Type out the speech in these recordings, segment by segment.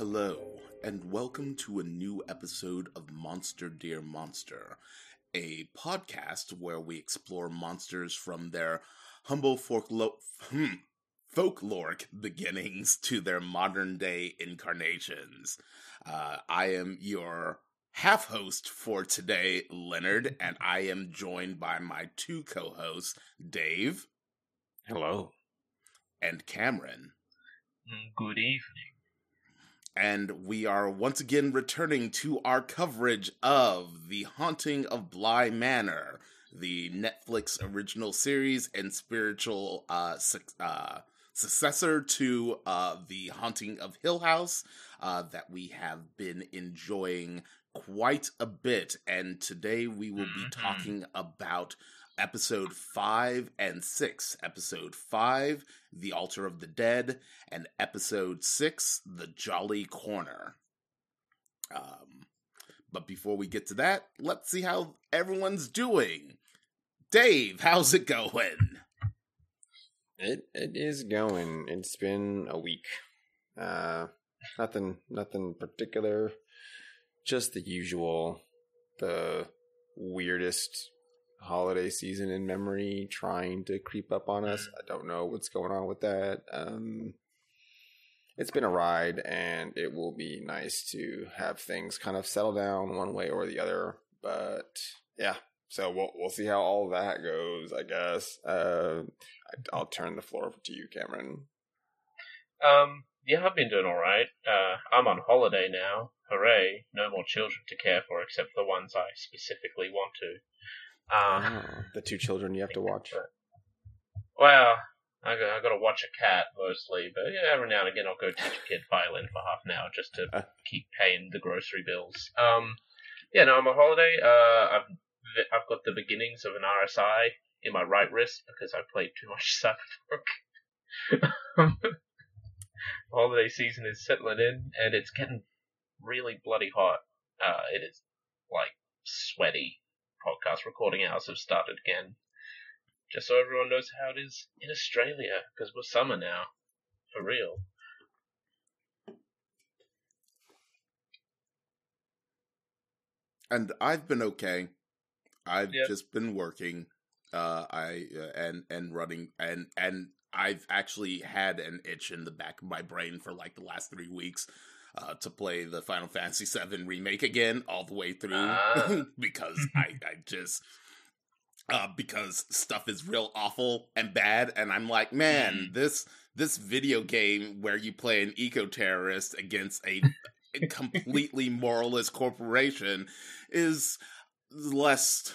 Hello, and welcome to a new episode of Monster Dear Monster, a podcast where we explore monsters from their humble folklore, hmm, folkloric beginnings to their modern day incarnations. Uh, I am your half host for today, Leonard, and I am joined by my two co hosts, Dave. Hello. And Cameron. Mm, good evening. And we are once again returning to our coverage of The Haunting of Bly Manor, the Netflix original series and spiritual uh, su- uh, successor to uh, The Haunting of Hill House uh, that we have been enjoying quite a bit. And today we will be Mhm. talking about episode five and six. Episode five, The Altar of the Dead, and episode six, The Jolly Corner. Um, but before we get to that, let's see how everyone's doing. Dave, how's it going? It it is going. It's been a week. Uh nothing nothing particular. Just the usual the weirdest holiday season in memory trying to creep up on us. I don't know what's going on with that. Um it's been a ride and it will be nice to have things kind of settle down one way or the other. But yeah, so we'll we'll see how all that goes, I guess. Uh I- I'll turn the floor over to you, Cameron. Um, yeah, I've been doing all right. Uh, I'm on holiday now. Hooray! No more children to care for, except the ones I specifically want to. Uh, Ah, the two children you have to watch. well, I got, I got to watch a cat mostly, but yeah, every now and again I'll go teach a kid violin for half an hour just to Uh. keep paying the grocery bills. Um, yeah, no, I'm on holiday. Uh, I've I've got the beginnings of an RSI in my right wrist because I played too much Cyberpunk. holiday season is settling in, and it's getting really bloody hot. Uh, it is like sweaty. Podcast recording hours have started again. Just so everyone knows how it is in Australia, because we're summer now, for real. And I've been okay. I've Yep. just been working. Uh, I uh, and and running and and I've actually had an itch in the back of my brain for like the last three weeks uh, to play the Final Fantasy VII remake again all the way through Ah. because I I just uh, because stuff is real awful and bad, and I'm like, man, Mm. this this video game where you play an eco terrorist against a completely moralist corporation is less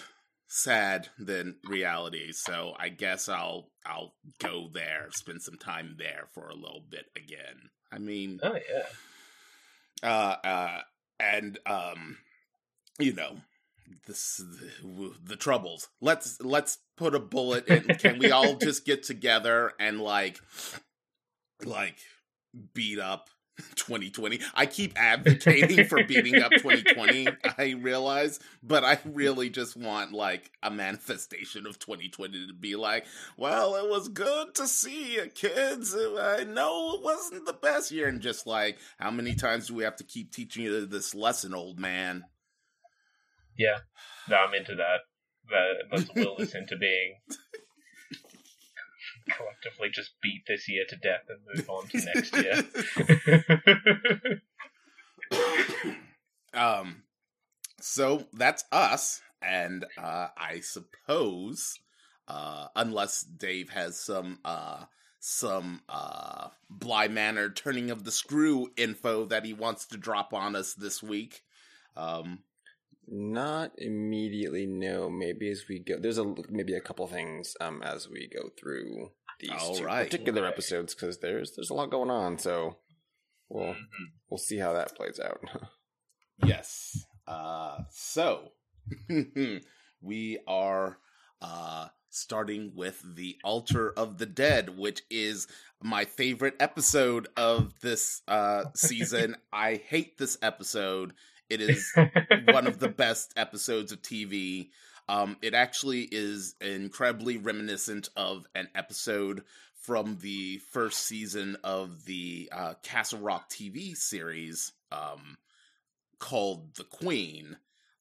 sad than reality. So I guess I'll I'll go there, spend some time there for a little bit again. I mean, Oh yeah. Uh, uh, and um, you know, this the, the troubles. Let's let's put a bullet in. Can we all just get together and like, like, beat up 2020? I keep advocating for beating up 2020. I realize, but I really just want like a manifestation of 2020 to be like, well, it was good to see you, kids. Uh, I know it wasn't the best year, and just like, how many times do we have to keep teaching you this lesson, old man? Yeah. No, I'm into that. That let's will this into being. Collectively just beat this year to death and move on to next year. um, so that's us, and uh, I suppose, uh, unless Dave has some uh, some uh, Bly Manor turning of the screw info that he wants to drop on us this week. Um, Not immediately, no. Maybe as we go, there's a maybe a couple things um as we go through these All two right. particular Right. episodes because there's there's a lot going on. So we'll Mhm. we'll see how that plays out. Yes. Uh, so we are uh, starting with the Altar of the Dead, which is my favorite episode of this uh, season. I hate this episode. It is one of the best episodes of TV. Um, it actually is incredibly reminiscent of an episode from the first season of the uh, Castle Rock TV series um, called The Queen.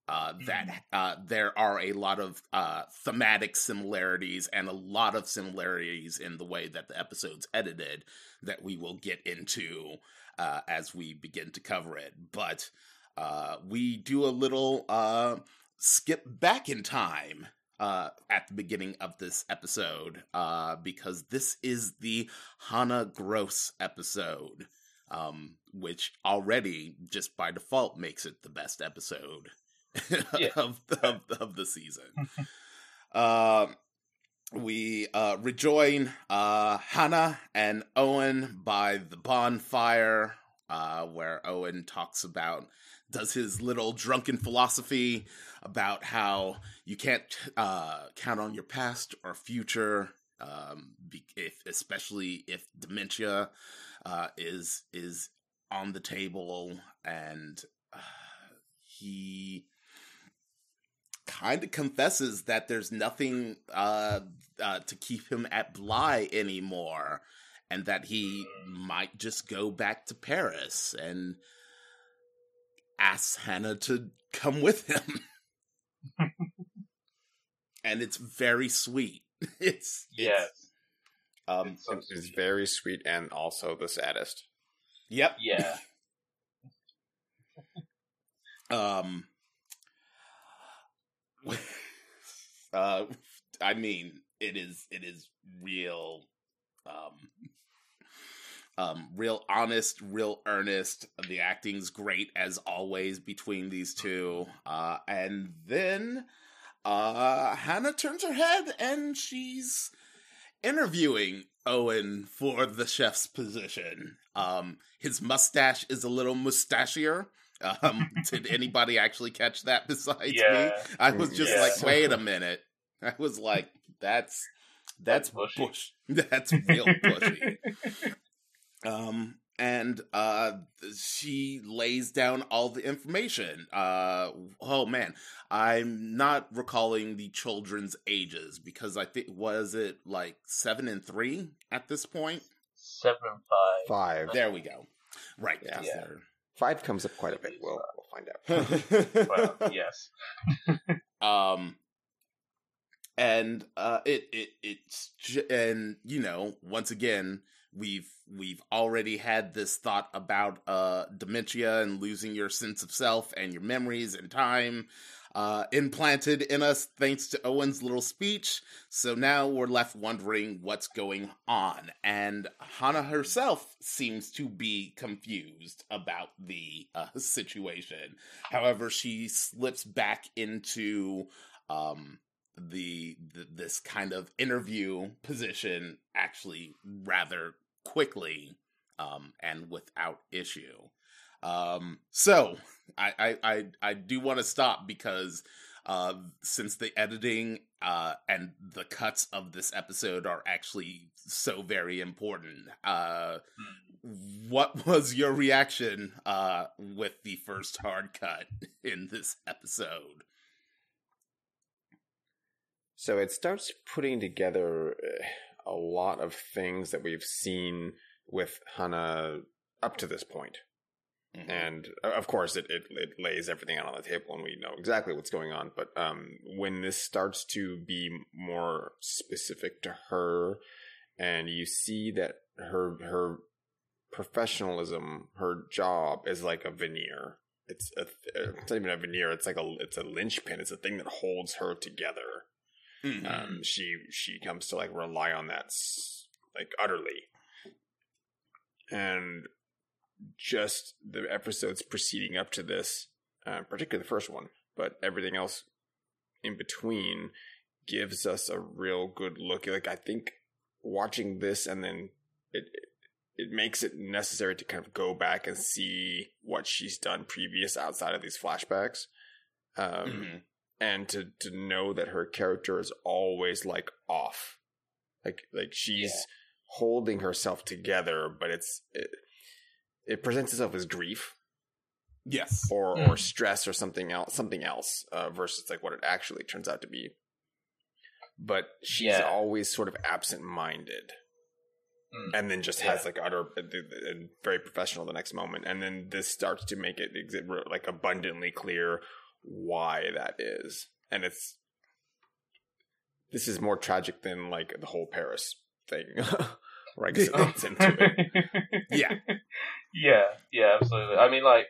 Uh, that uh, there are a lot of uh, thematic similarities and a lot of similarities in the way that the episode's edited that we will get into uh, as we begin to cover it. But uh, we do a little uh, skip back in time uh, at the beginning of this episode uh, because this is the Hannah Gross episode, um, which already, just by default, makes it the best episode Yeah. of, of, of the season. uh, we uh, rejoin uh, Hannah and Owen by the bonfire, uh, where Owen talks about does his little drunken philosophy about how you can't uh, count on your past or future, um, if, especially if dementia uh, is is on the table, and uh, he kind of confesses that there's nothing uh, uh, to keep him at Bly anymore, and that he might just go back to Paris. And asks Hannah to come with him. and it's very sweet. It's, it's Yes. um It's so It's sweet. very sweet and also the saddest. yep. Yeah. Um uh I mean it is it is real um um real honest, real earnest. The acting's great as always between these two. Uh and then uh Hannah turns her head and she's interviewing Owen for the chef's position. Um his mustache is a little mustachier. Um did anybody actually catch that besides me? I was just Yeah. like, wait a minute. I was like, that's that's That's bushy. bush. That's real bushy. Um, and uh, she lays down all the information. Uh, oh man, I'm not recalling the children's ages because I think was it like seven and three at this point. Seven and five. Five. There we go. Right. Yeah. Yeah. they're- Five comes up quite a bit. We'll, we'll find out. Well, yes. um and uh it it it's j- and you know once again we've we've already had this thought about uh dementia and losing your sense of self and your memories and time uh implanted in us thanks to Owen's little speech. So now we're left wondering what's going on. And Hannah herself seems to be confused about the uh, situation. However, she slips back into um, the, the this kind of interview position actually rather quickly um, and without issue. Um, so I I I, I do want to stop because uh, since the editing uh, and the cuts of this episode are actually so very important. Uh, what was your reaction uh, with the first hard cut in this episode? So it starts putting together uh, a lot of things that we've seen with Hannah up to this point. Mhm. and uh, of course it, it it lays everything out on the table and we know exactly what's going on but um when this starts to be more specific to her and you see that her her professionalism her job is like a veneer it's a it's not even a veneer it's like a it's a linchpin it's a thing that holds her together Mhm. um, she she comes to like rely on that like utterly and just the episodes preceding up to this uh, particularly the first one but everything else in between gives us a real good look like i think watching this and then it it, makes it necessary to kind of go back and see what she's done previous outside of these flashbacks um, Mhm. And to to know that her character is always like off like like she's Yeah. holding herself together but it's it, it presents itself as grief Yes. or Mm. or stress or something else something else uh, versus like what it actually turns out to be but she's Yeah. always sort of absent minded Mm. and then just Yeah. has like utter and very professional the next moment, and then this starts to make it like abundantly clear why that is, and it's this is more tragic than like the whole Paris thing. where I guess it into it. Yeah. yeah, yeah, absolutely. I mean, like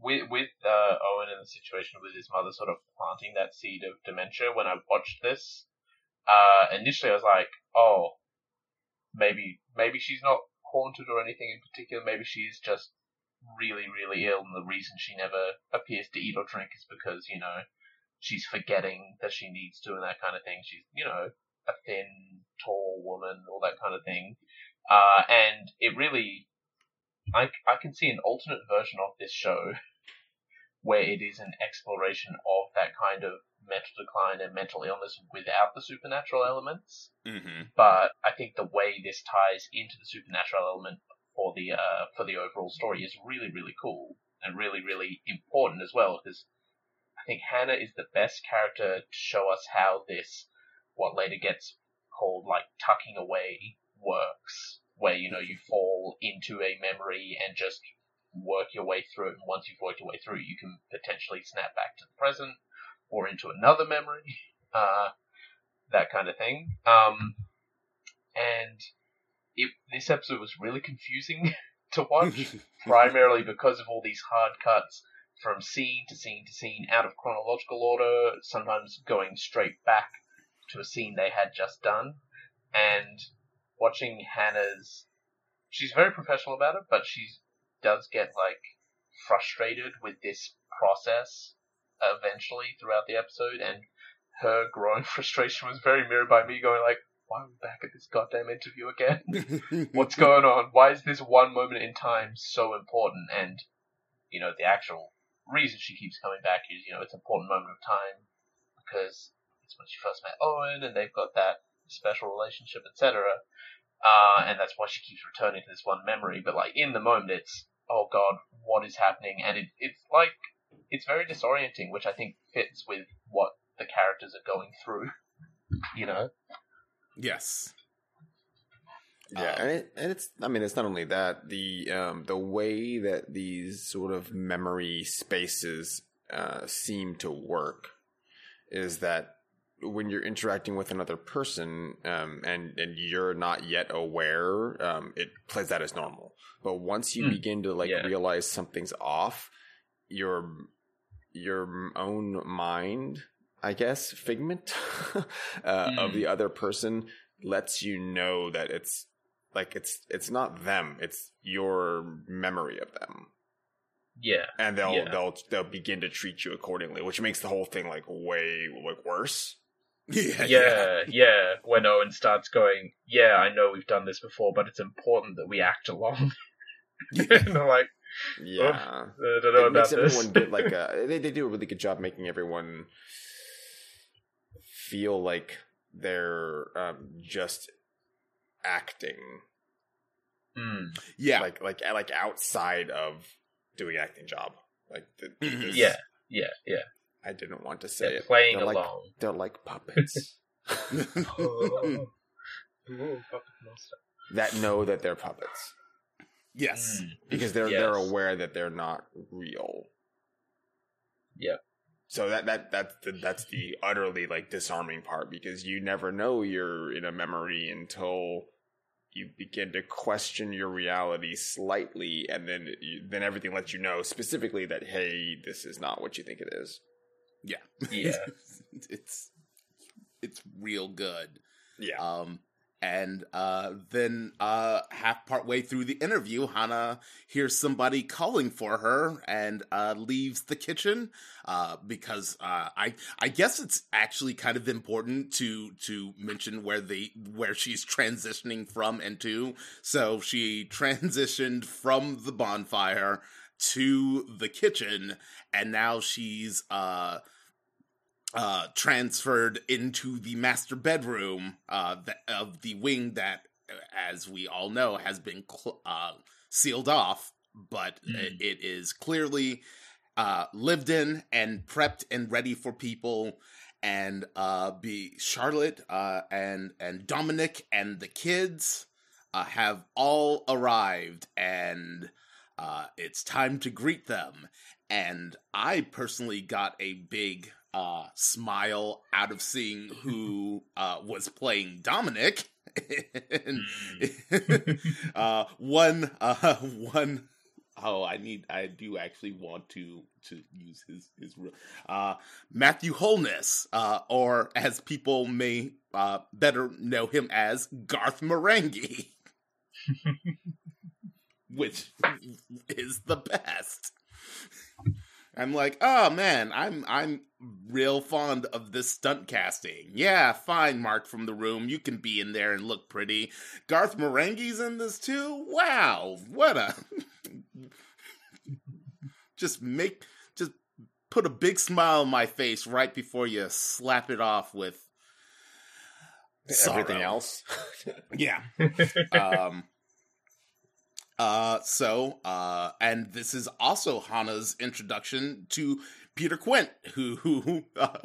with with uh, Owen in the situation with his mother sort of planting that seed of dementia. When I watched this, uh, initially I was like, oh, maybe maybe she's not haunted or anything in particular. Maybe she's just really really ill, and the reason she never appears to eat or drink is because you know she's forgetting that she needs to and that kind of thing. She's you know a thin, tall woman, all that kind of thing. Uh, and it really, I, I can see an alternate version of this show where it is an exploration of that kind of mental decline and mental illness without the supernatural elements. Mm-hmm. But I think the way this ties into the supernatural element for the uh, for the overall story is really really cool and really really important as well because I think Hannah is the best character to show us how this what later gets called like tucking away works, where you know you fall into a memory and just work your way through it. And once you've worked your way through it, you can potentially snap back to the present or into another memory, uh, that kind of thing. Um, and it, this episode was really confusing to watch, primarily because of all these hard cuts from scene to scene to scene out of chronological order, sometimes going straight back to a scene they had just done, and watching Hannah's. She's very professional about it, but she does get like frustrated with this process eventually throughout the episode, and her growing frustration was very mirrored by me going like, "Why are we back at this goddamn interview again? What's going on? Why is this one moment in time so important?" And you know, the actual reason she keeps coming back is you know it's an important moment of time because it's when she first met Owen, and they've got that special relationship, etc. Uh, and that's why she keeps returning to this one memory. But like in the moment, it's oh god, what is happening? And it, it's like it's very disorienting, which I think fits with what the characters are going through. You know? Yes. Yeah, Um, and, it, and it's I mean it's not only that the um, the way that these sort of memory spaces uh, seem to work is that when you're interacting with another person um, and and you're not yet aware, um, it plays that as normal. But once you Mm, begin to like yeah. realize something's off, your your own mind, I guess, figment uh, of Mm. the other person lets you know that it's like it's it's not them it's your memory of them Yeah. and they'll Yeah. they'll they'll begin to treat you accordingly which makes the whole thing like way like worse Yeah. Yeah, yeah. When Owen starts going, yeah, I know we've done this before, but it's important that we act along. and they're like, yeah I don't know it makes this. everyone get like a they, they do a really good job making everyone feel like they're um, just acting Mm, Yeah. like like like outside of doing acting job like the, Mhm. this- yeah, yeah, yeah. I didn't want to say They're it. playing they're like along. they're like puppets Oh. Ooh, puppet master. that know that they're puppets yes. Mm, because they're they're aware that they're not real. Yep. So that that that's the, that's the utterly like disarming part because you never know you're in a memory until you begin to question your reality slightly, and then you, then everything lets you know specifically that hey, this is not what you think it is. Yeah. Yeah. it's it's real good. Yeah. Um, and uh, then uh, half part way through the interview, Hannah hears somebody calling for her and uh, leaves the kitchen uh, because uh, I I guess it's actually kind of important to to mention where the where she's transitioning from and to. So she transitioned from the bonfire to the kitchen, and now she's uh uh, transferred into the master bedroom uh, th- of the wing that, as we all know, has been cl- uh, sealed off, but Mm. it, it is clearly uh, lived in and prepped and ready for people. And uh, be Charlotte uh, and and Dominic and the kids uh, have all arrived, and uh, it's time to greet them. And I personally got a big uh, smile out of seeing who uh, was playing Dominic. and, uh, one, uh, one. Oh, I need. I do actually want to to use his his real uh, Matthew Holness, uh, or as people may uh, better know him as Garth Marenghi, which is the best. I'm like, oh man, I'm I'm real fond of this stunt casting. Yeah, fine, Mark from the room. You can be in there and look pretty. Garth Marenghi's in this too. Wow, what a just make just put a big smile on my face right before you slap it off with everything sorrow. else. Yeah. um uh so uh and this is also Hannah's introduction to Peter Quint who who uh,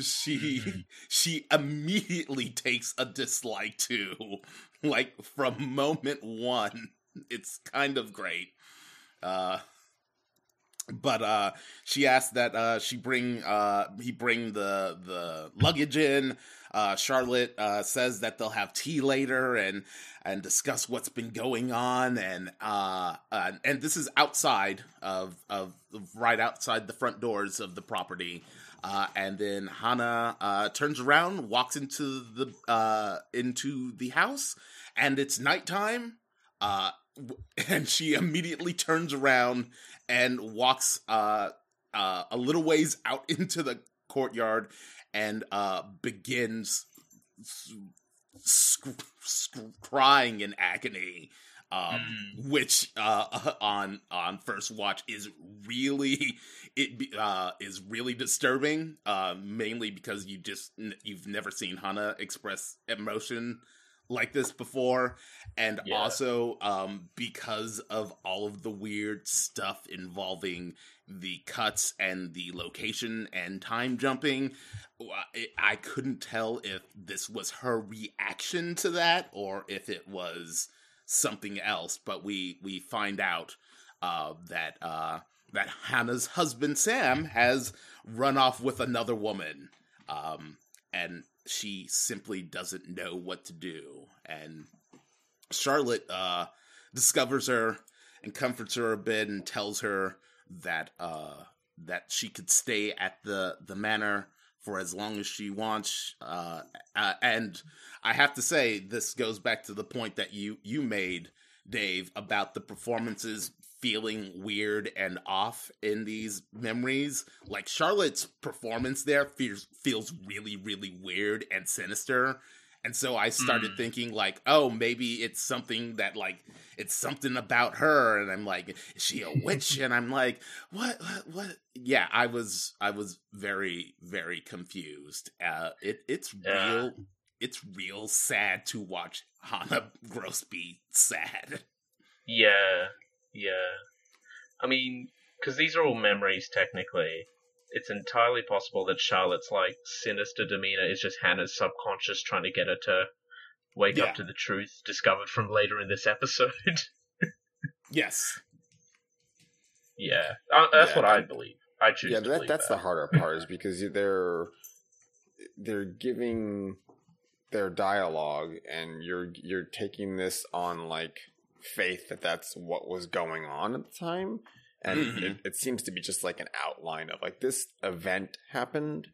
she she immediately takes a dislike to. Like from moment 1 it's kind of great. Uh but uh she asked that uh she bring uh he bring the the luggage in uh charlotte uh says that they'll have tea later and and discuss what's been going on and uh, uh and this is outside of of right outside the front doors of the property uh, and then Hannah uh, turns around, walks into the uh, into the house, and it's nighttime. Uh, and she immediately turns around and walks uh, uh, a little ways out into the courtyard and uh, begins sc- sc- crying in agony. Um, Mm. which uh, on on first watch is really it uh, is really disturbing. Uh, mainly because you just you've never seen Hannah express emotion like this before, and Yeah. also um, because of all of the weird stuff involving the cuts and the location and time jumping. I couldn't tell if this was her reaction to that or if it was something else. But we we find out uh, that uh, that Hannah's husband Sam has run off with another woman, um, and she simply doesn't know what to do. And Charlotte uh, discovers her and comforts her a bit and tells her that uh, that she could stay at the the manor for as long as she wants. Uh, uh, and I have to say, this goes back to the point that you you made, Dave, about the performances feeling weird and off in these memories. Like Charlotte's performance there feels feels really really weird and sinister. And so I started Mm. thinking like, oh, maybe it's something that like it's something about her and I'm like, is she a witch? and I'm like, what what, what? Yeah, I was I was very very confused. Uh it it's Yeah. real it's real sad to watch Hannah Gross be sad. Yeah, yeah. I mean, because these are all memories technically. It's entirely possible that Charlotte's like sinister demeanor is just Hannah's subconscious trying to get her to wake Yeah. up to the truth discovered from later in this episode. Yes. yeah, uh, that's Yeah, what I and- believe. I choose yeah, to that, that's that. the harder part is because they're they're giving their dialogue, and you're you're taking this on like faith that that's what was going on at the time, and Mhm. it, it seems to be just like an outline of like this event happened,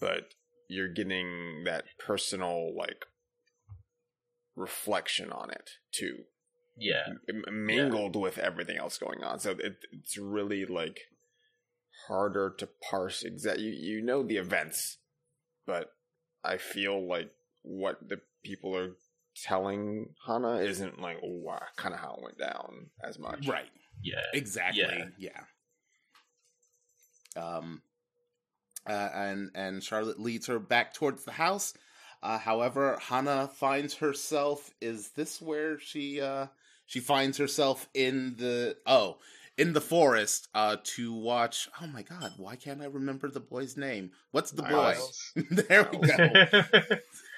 but you're getting that personal like reflection on it too Yeah, m- mingled with everything else going on. So it, it's really like harder to parse exact. You you know the events, but I feel like what the people are telling Hannah isn't like oh, wow, kind of how it went down as much. Right. yeah, Exactly. Yeah. Yeah. Um uh, and and Charlotte leads her back towards the house. Uh, however, Hannah finds herself. Is this where she uh, she finds herself in the oh in the forest uh, to watch? Oh my God! Why can't I remember the boy's name? What's the boy? There we go.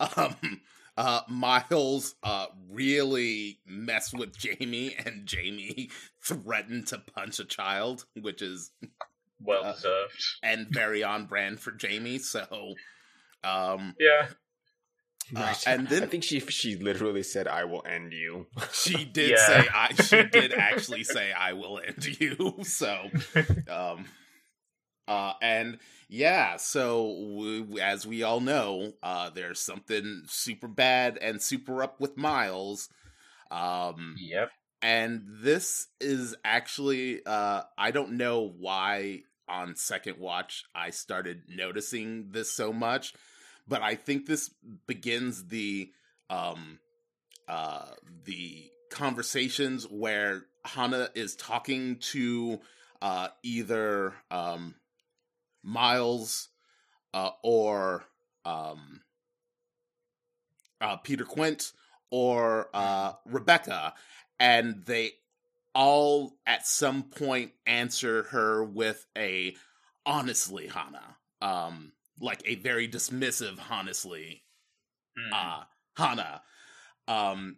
um, uh, Miles uh, really messed with Jamie, and Jamie threatened to punch a child, which is Well Uh, deserved. and very on brand for Jamie. So, um, Yeah. uh, and I then think she she literally said, "I will end you." she did Yeah. say, "I." She did actually say, "I will end you." So, um, uh, and yeah, so w- as we all know, uh, there's something super bad and super up with Miles. Um, Yep. and this is actually uh i don't know why on second watch i started noticing this so much but i think this begins the um uh the conversations where hannah is talking to uh either um miles uh or um uh peter quint or uh rebecca and they all at some point answer her with a honestly hannah um like a very dismissive honestly Mm. uh hannah um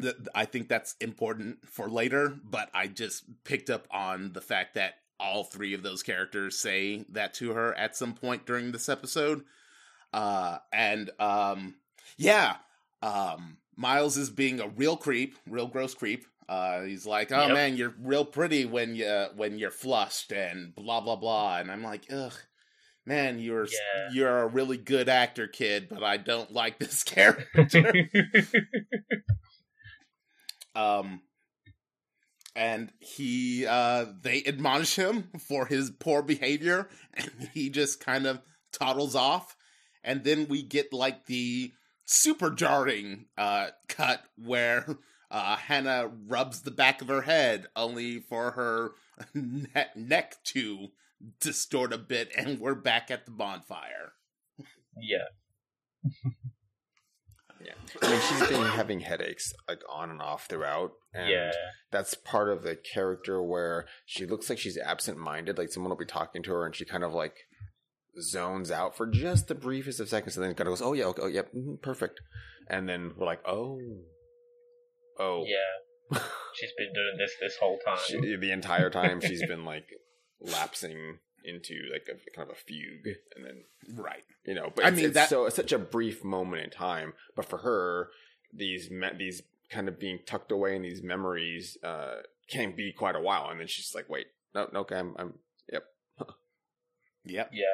th- i think that's important for later but i just picked up on the fact that all three of those characters say that to her at some point during this episode uh and um yeah um miles is being a real creep real gross creep uh he's like oh Yep. man you're real pretty when you when you're flushed and blah blah blah and i'm like ugh man you're Yeah. you're a really good actor kid but i don't like this character um and he uh they admonish him for his poor behavior and he just kind of toddles off and then we get like the super jarring uh cut where uh hannah rubs the back of her head only for her ne- neck to distort a bit and we're back at the bonfire yeah. Yeah, I mean, she's been having headaches like on and off throughout, and yeah. that's part of the character where she looks like she's absent-minded. Like someone will be talking to her, and she kind of like zones out for just the briefest of seconds, and then kind of goes, "Oh yeah, okay, oh, yep, mhm, perfect," and then we're like, "Oh, oh, Yeah. She's been doing this this whole time. She, the entire time she's been like lapsing into like a kind of a fugue, and then right you know. But I it's, mean, it's that- so it's such a brief moment in time. But for her, these me- these kind of being tucked away in these memories uh, can be quite a while, and then she's like, "Wait, no, no, okay, I'm, I'm yep, yep yeah.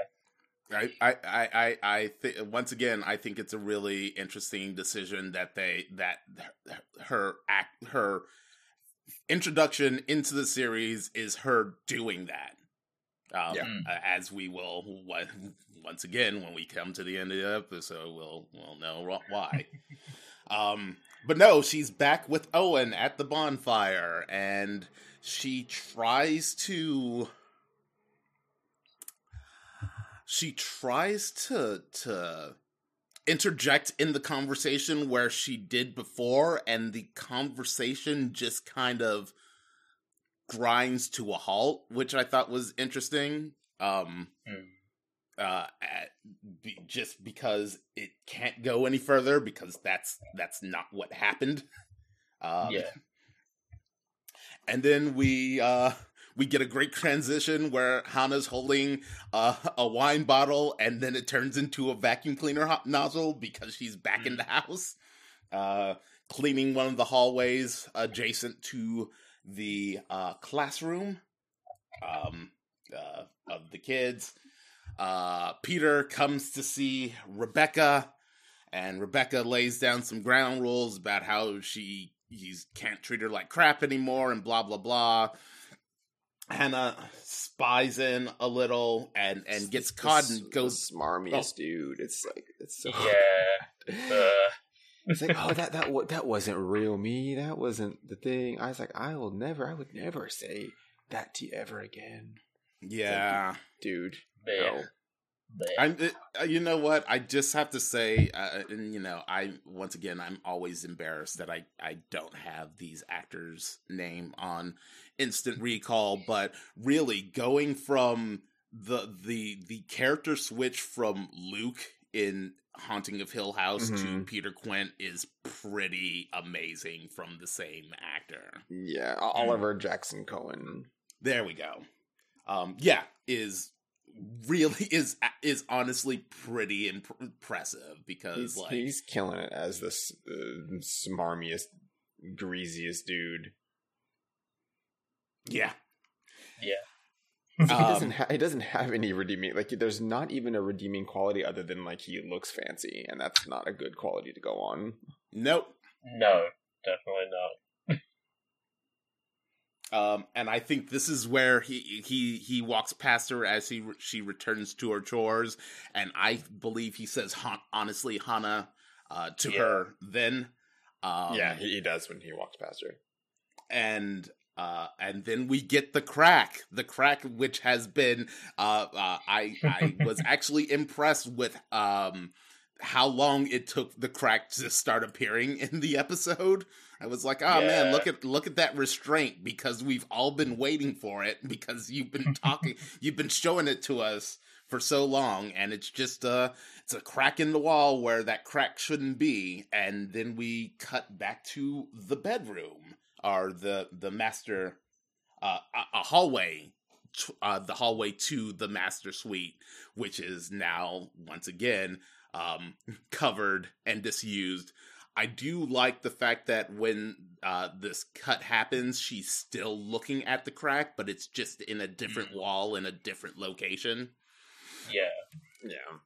I, I, I, I, I think once again, I think it's a really interesting decision that they that her act her introduction into the series is her doing that. Um, Yeah. Mm. uh, as we will wa- once again when we come to the end of the episode, we'll we'll know why. um, but no, she's back with Owen at the bonfire, and she tries to she tries to to interject in the conversation where she did before and the conversation just kind of grinds to a halt which i thought was interesting um Mm. uh just because it can't go any further because that's that's not what happened um yeah. and then we uh we get a great transition where Hannah's holding uh, a wine bottle, and then it turns into a vacuum cleaner ho- nozzle because she's back in the house, uh, cleaning one of the hallways adjacent to the uh, classroom um, uh, of the kids. Uh, Peter comes to see Rebecca, and Rebecca lays down some ground rules about how she he's can't treat her like crap anymore, and blah blah blah. Hannah spies in a little and and gets caught and goes. the smarmiest dude. It's like it's so Yeah. Uh, It's like, oh, that that wa- that wasn't real me. That wasn't the thing. I was like, I will never, I would never say that to you ever again, Yeah, dude. yeah. No. Yeah. I'm. uh, You know what? I just have to say, uh, and you know, I once again, I'm always embarrassed that I I don't have these actors' name on instant recall. But really, going from the the the character switch from Luke in Haunting of Hill House to Mhm. Peter Quint is pretty amazing from the same actor. Yeah, O- Oliver Jackson Cohen. There we go. Um, yeah, is really is is honestly pretty imp- impressive because He's, like he's killing it as this uh, smarmiest, greasiest dude. yeah Yeah. he doesn't. Um, Ha- he doesn't have any redeeming. Like, there's not even a redeeming quality other than like he looks fancy, and that's not a good quality to go on. nope. No, definitely not. Um, and I think this is where he he he walks past her as he she returns to her chores, and I believe he says honestly, Hannah, uh, to Yeah. her. Then, um, yeah, he, he does when he walks past her. and uh, and then we get the crack, the crack which has been. Uh, uh, I I was actually impressed with um how long it took the crack to start appearing in the episode. I was like, oh man, look at look at that restraint because we've all been waiting for it because you've been talking, you've been showing it to us for so long, and it's just a it's a crack in the wall where that crack shouldn't be, and then we cut back to the bedroom or the the master uh a, a hallway uh the hallway to the master suite which is now once again um covered and disused. I do like the fact that when uh this cut happens she's still looking at the crack but it's just in a different wall in a different location. Yeah. Yeah,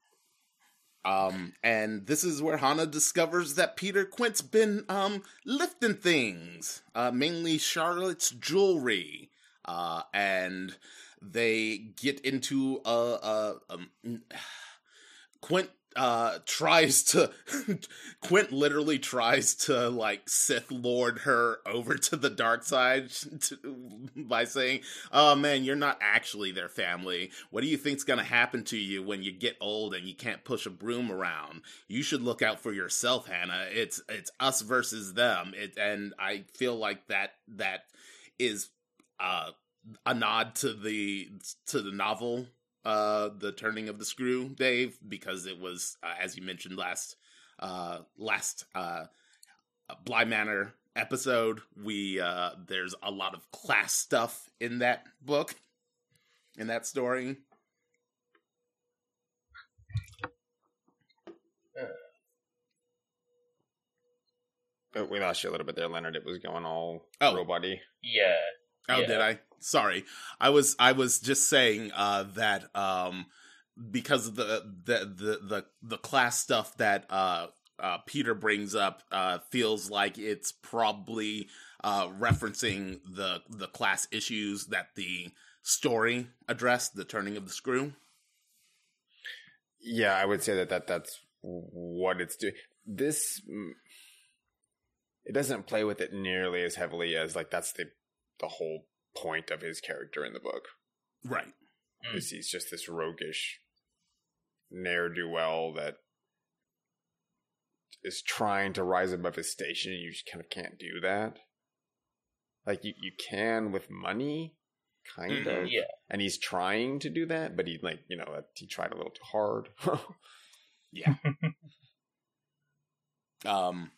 um, and this is where Hannah discovers that Peter Quint's been um lifting things, uh, mainly Charlotte's jewelry, uh, and they get into a, a um, Quint uh tries to Quint literally tries to like Sith Lord her over to the dark side to, by saying, "Oh man, you're not actually their family. What do you think's going to happen to you when you get old and you can't push a broom around? You should look out for yourself, Hannah. It's it's us versus them." It and I feel like that that is uh a nod to the to the novel uh the turning of the screw dave because it was uh, as you mentioned last uh last uh bly manor episode we uh there's a lot of class stuff in that book in that story but we lost you a little bit there, Leonard. It was going all Oh. robot-y. Yeah. Oh, Yeah. did I? Sorry. I was I was just saying uh that um because of the the the the, the class stuff that uh uh Peter brings up uh feels like it's probably uh referencing the the class issues that the story addressed, the turning of the screw. Yeah, I would say that, that that's what it's doing. This mm, it doesn't play with it nearly as heavily as like that's the the whole point of his character in the book. Right. Mm. Is he's just this roguish ne'er do well that is trying to rise above his station. and You just kind of can't do that. Like you, you can with money, kind Mhm. of. Yeah. And he's trying to do that, but he like you know he tried a little too hard. Yeah. um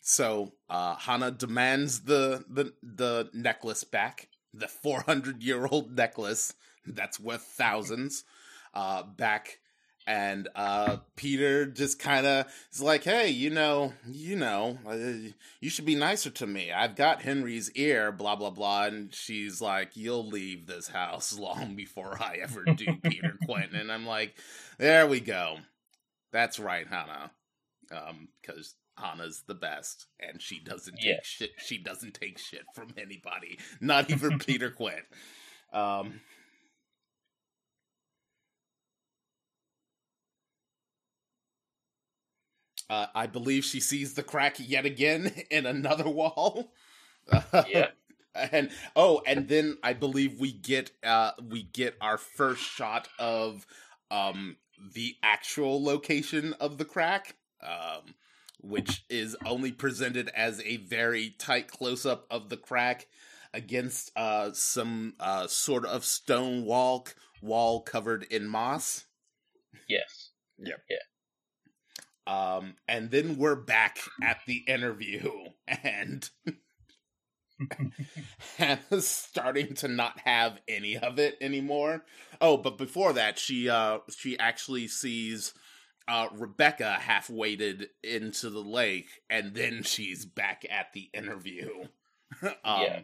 so uh Hannah demands the the the necklace back, the 400-year-old necklace that's worth thousands uh back and uh Peter just kind of is like, "Hey, you know, you know, uh, you should be nicer to me. I've got Henry's ear, blah blah blah." And she's like, "You'll leave this house long before I ever do, Peter Quentin." And I'm like, "There we go. That's right, Hannah. Um, Hannah's the best, and she doesn't take shit. She doesn't take shit from anybody, not even Peter Quint. Um, uh, I believe she sees the crack yet again in another wall. Yeah. and oh, and then I believe we get uh we get our first shot of um the actual location of the crack, um, which is only presented as a very tight close up of the crack against uh some uh sort of stone wall wall covered in moss. Yes. Yep. Yeah. Um, and then we're back at the interview, and Hannah's starting to not have any of it anymore. Oh, but before that, she uh she actually sees uh Rebecca half waded into the lake, and then she's back at the interview. um, Yeah.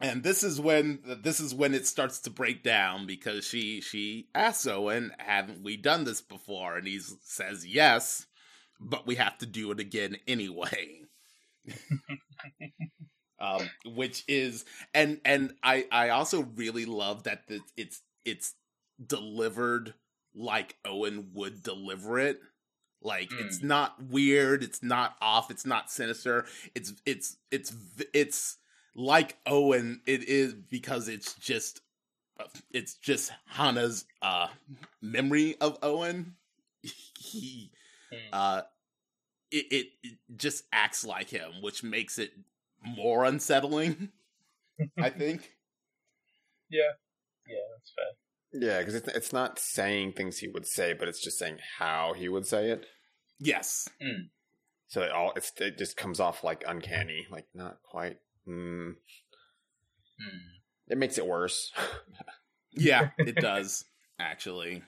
and this is when this is when it starts to break down because she she asks Owen, "Haven't we done this before?" And he says, "Yes, but we have to do it again anyway." um, which is and and I I also really love that the, it's it's delivered like Owen would deliver it. Like it's not weird, it's not off, it's not sinister. It's it's it's it's like Owen it is because it's just it's just Hannah's uh memory of Owen. He Mm. uh it, it it just acts like him, which makes it more unsettling. I think. Yeah. Yeah, that's fair. Yeah, because it's it's not saying things he would say, but it's just saying how he would say it. Yes. So it all it's, it just comes off like uncanny, like not quite. Mm, it makes it worse. Yeah, it does actually.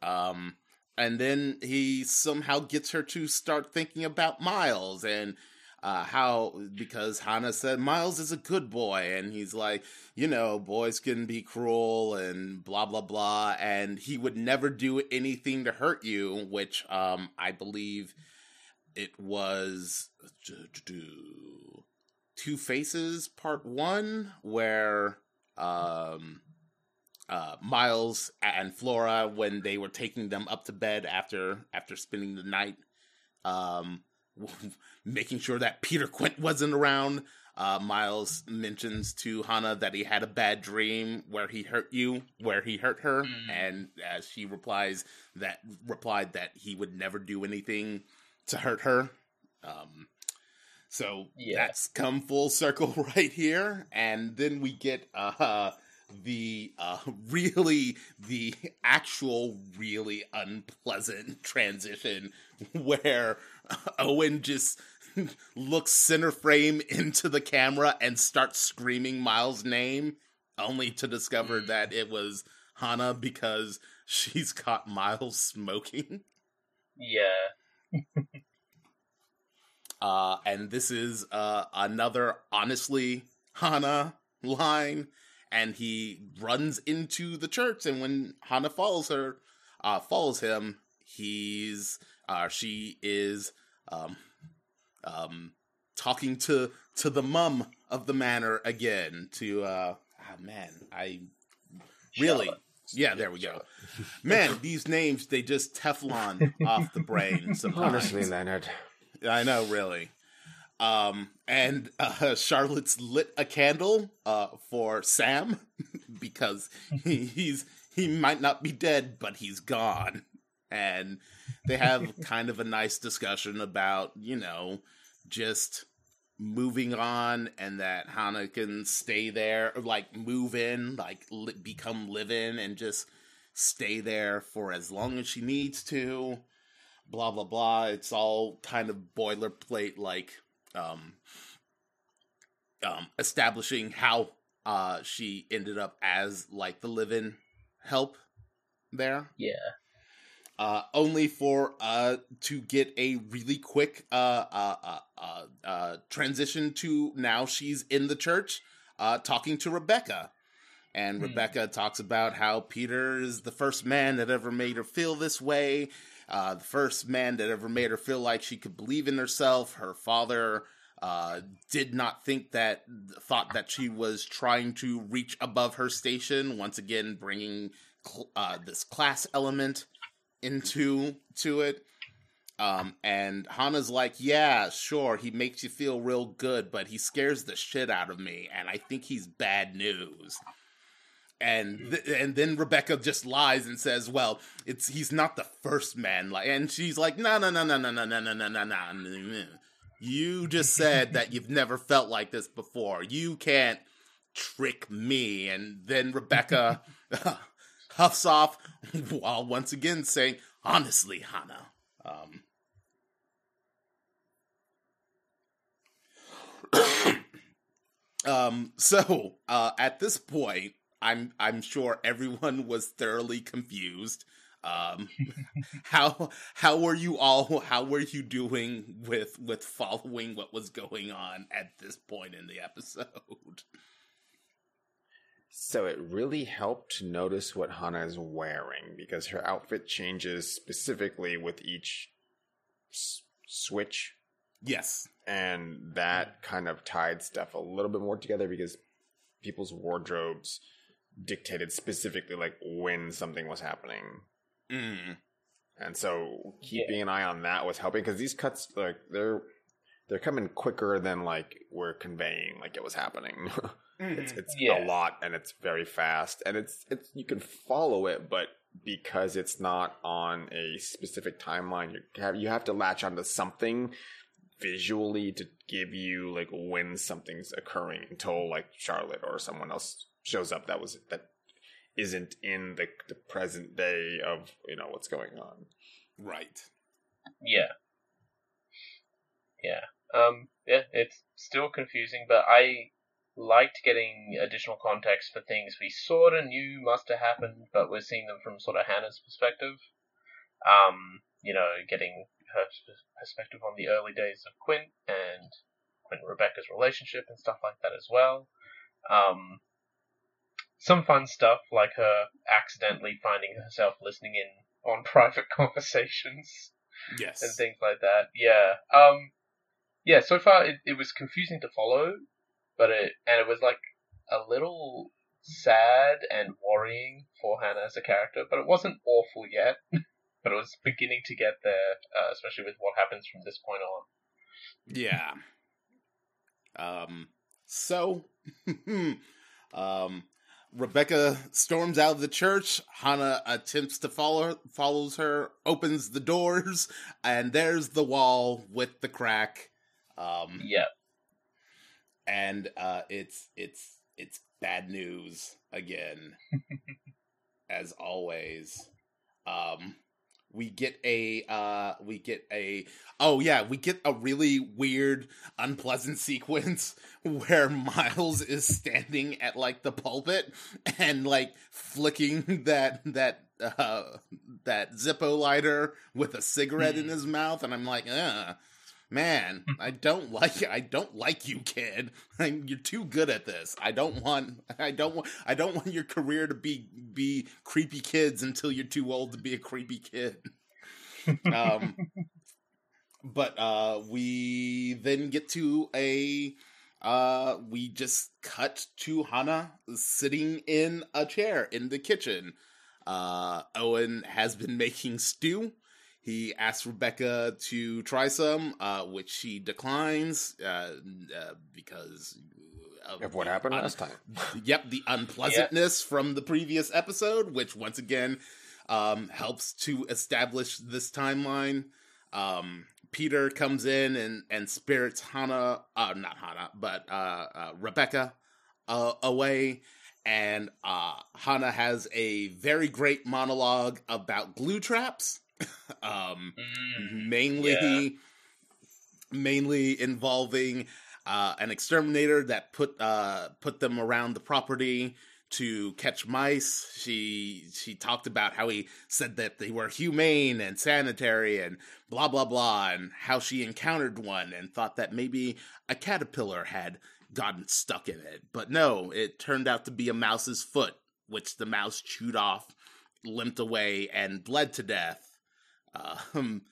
Um and then he somehow gets her to start thinking about Miles and uh how because Hannah said Miles is a good boy and he's like, you know, boys can be cruel and blah blah blah and he would never do anything to hurt you, which um I believe it was Two Faces part 1 where um uh, Miles and Flora when they were taking them up to bed after after spending the night, um, making sure that Peter Quint wasn't around. Uh, Miles mentions to Hannah that he had a bad dream where he hurt you, where he hurt her, Mm. and as she replies that replied that he would never do anything to hurt her. Um, so Yeah. that's come full circle right here, and then we get uh the uh really the actual really unpleasant transition where Owen just looks center frame into the camera and starts screaming Miles' name only to discover that it was Hannah because she's caught Miles smoking. Yeah. Uh, and this is uh, another honestly Hannah line, and he runs into the church. And when Hannah follows her, uh, follows him, he's uh, she is um, um, talking to to the mum of the manor again. To uh, ah, man, I really. Charlotte. Yeah, there we go. Man, these names they just Teflon off the brain sometimes. Honestly, Leonard. I know, really. Um, and uh, Charlotte's lit a candle uh, for Sam because he, he's he might not be dead, but he's gone. And they have kind of a nice discussion about you know just moving on and that Hannah can stay there or like move in, like li- become live in and just stay there for as long as she needs to blah blah blah. It's all kind of boilerplate, like um, um, establishing how uh she ended up as like the live-in help there. Yeah. Uh, only for uh to get a really quick uh uh uh uh, uh transition to now she's in the church uh talking to Rebecca. And Hmm. Rebecca talks about how Peter is the first man that ever made her feel this way uh, the first man that ever made her feel like she could believe in herself. Her father uh, did not think that, thought that she was trying to reach above her station. Once again, bringing cl- uh, this class element into to it. Um, and Hannah's like, yeah, sure, he makes you feel real good, but he scares the shit out of me, and I think he's bad news and th- and then Rebecca just lies and says, "Well, it's he's not the first man." Like, and she's like, "No, no, no, no, no, no, no, no, no, no, no." You just said that you've never felt like this before. You can't trick me. And then Rebecca huffs off while once again saying, "Honestly, Hannah." Um, um so uh at this point I'm I'm sure everyone was thoroughly confused. Um, how how were you all? How were you doing with with following what was going on at this point in the episode? So it really helped to notice what Hannah is wearing because her outfit changes specifically with each s- switch, Yes. and that kind of tied stuff a little bit more together because people's wardrobes dictated specifically like when something was happening. Mm. And so keeping an eye on that was helping because these cuts like they're they're coming quicker than like we're conveying like it was happening. it's it's Yeah. a lot and it's very fast and it's it's you can follow it, but because it's not on a specific timeline, you have you have to latch onto something visually to give you like when something's occurring until like Charlotte or someone else shows up that was that isn't in the the present day of you know what's going on. Right. Yeah. Yeah. Um, yeah, it's still confusing, but I liked getting additional context for things we sort of knew must have happened, but we're seeing them from sort of Hannah's perspective. Um, you know, getting her perspective on the early days of Quint and Quint and Rebecca's relationship and stuff like that as well. Um, some fun stuff like her accidentally finding herself listening in on private conversations Yes. and things like that. Yeah. Um. Yeah. So far, it, it was confusing to follow, but it and it was like a little sad and worrying for Hannah as a character, but it wasn't awful yet. but it was beginning to get there, uh, especially with what happens from this point on. Yeah. Um. So, um, Rebecca storms out of the church. Hannah attempts to follow, follows her, opens the doors, and there's the wall with the crack. Um, Yeah. and uh, it's it's it's bad news again, as always. Um, we get a uh, we get a oh yeah, we get a really weird, unpleasant sequence where Miles is standing at like the pulpit and like flicking that that uh, that Zippo lighter with a cigarette in his mouth, and I'm like, uh man, I don't like I don't like you, kid. You're too good at this. I don't want I don't want I don't want your career to be be creepy kids until you're too old to be a creepy kid. um but uh we then get to a uh we just cut to Hannah sitting in a chair in the kitchen. Uh Owen has been making stew he asks Rebecca to try some, uh, which she declines uh, uh, because of, Of what happened un- last time. Yep, the unpleasantness from the previous episode, which once again um, helps to establish this timeline. Um, Peter comes in and and spirits Hannah, uh, not Hannah, but uh, uh, Rebecca uh, away. And uh, Hannah has a very great monologue about glue traps. um, Mm, mainly yeah. mainly involving uh, an exterminator that put uh, put them around the property to catch mice. She she talked about how he said that they were humane and sanitary and blah blah blah, and how she encountered one and thought that maybe a caterpillar had gotten stuck in it, but no, it turned out to be a mouse's foot, which the mouse chewed off, limped away, and bled to death um,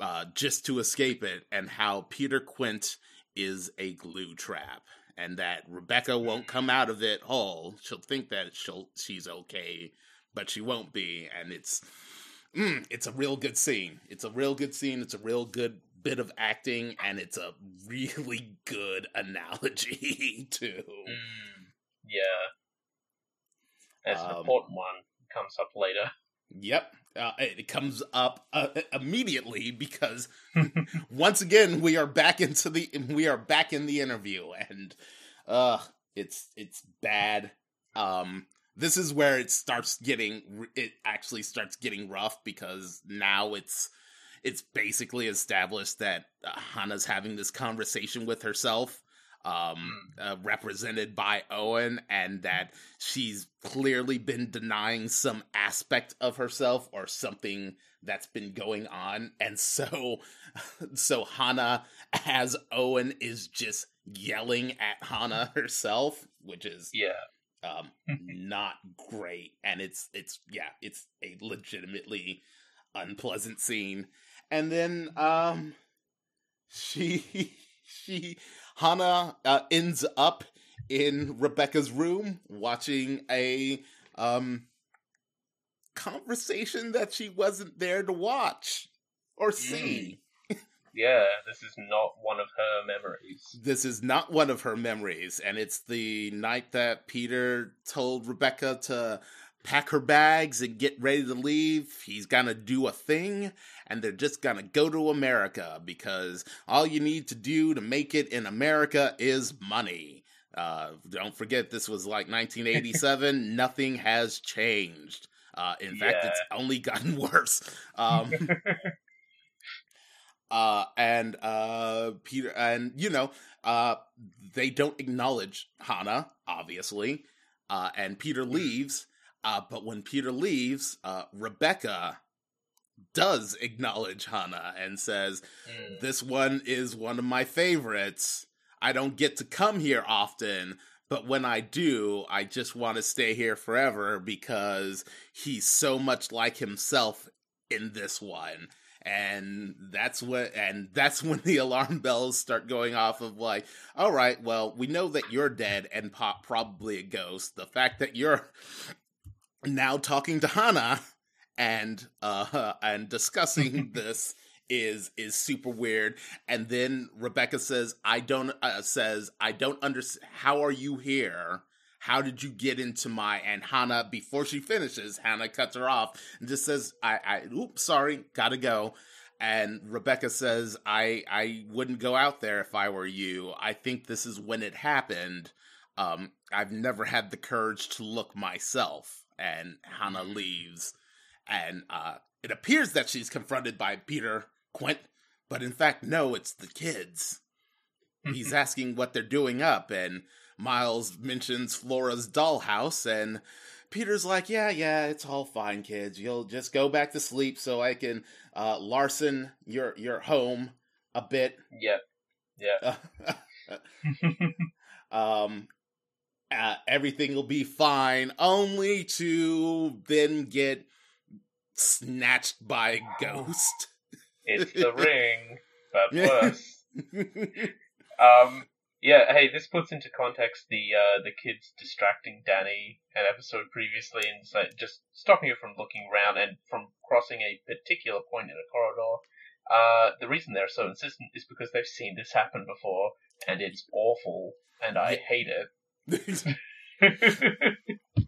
uh, just to escape it, and how Peter Quint is a glue trap, and that Rebecca won't come out of it whole. She'll think that she'll she's okay, but she won't be, and it's mm, it's a real good scene. It's a real good scene. It's a real good bit of acting, and it's a really good analogy too. Mm, yeah. That's an Um, important one. Comes up later. Yep. Uh, it comes up uh, immediately because once again we are back into the we are back in the interview and uh it's it's bad. Um this is where it starts getting it actually starts getting rough because now it's it's basically established that uh, Hannah's having this conversation with herself um, uh, represented by Owen, and that she's clearly been denying some aspect of herself or something that's been going on, and so so Hannah as Owen is just yelling at Hannah herself, which is Yeah. um not great. And it's it's yeah it's a legitimately unpleasant scene. And then um she she hannah uh, ends up in rebecca's room watching a um conversation that she wasn't there to watch or see Yeah, this is not one of her memories. this is not one of her memories, and it's the night that Peter told Rebecca to pack her bags and get ready to leave. He's gonna do a thing, and they're just gonna go to America because all you need to do to make it in America is money. Uh, don't forget, this was like 1987. Nothing has changed. Uh, in fact, it's only gotten worse. Um, uh and uh peter and you know uh they don't acknowledge hannah obviously uh and peter leaves uh but when peter leaves uh rebecca does acknowledge hannah and says Mm. this one is one of my favorites. I don't get to come here often but when I do, I just want to stay here forever because he's so much like himself in this one. And that's what and that's when the alarm bells start going off of like all right well we know that you're dead and pop probably a ghost. The fact that you're now talking to hannah and uh and discussing this is is super weird. And then rebecca says i don't uh, says i don't understand how are you here? How did you get into my and hannah before she finishes hannah cuts her off and just says i i oops sorry gotta go. And rebecca says i i wouldn't go out there if i were you. I think this is when it happened. Um i've never had the courage to look myself. And hannah leaves and uh it appears that she's confronted by peter quint but in fact no it's the kids he's asking what they're doing up and miles mentions flora's dollhouse and peter's like yeah yeah it's all fine kids you'll just go back to sleep so i can uh larson your your home a bit Yep. Yeah. um uh, everything will be fine only to then get snatched by a ghost It's the ring, but worse. Um, yeah, hey, this puts into context the uh, the kids distracting Dani an episode previously and so just stopping her from looking around and from crossing a particular point in a corridor. Uh, the reason they're so insistent is because they've seen this happen before, and it's awful, and I hate it.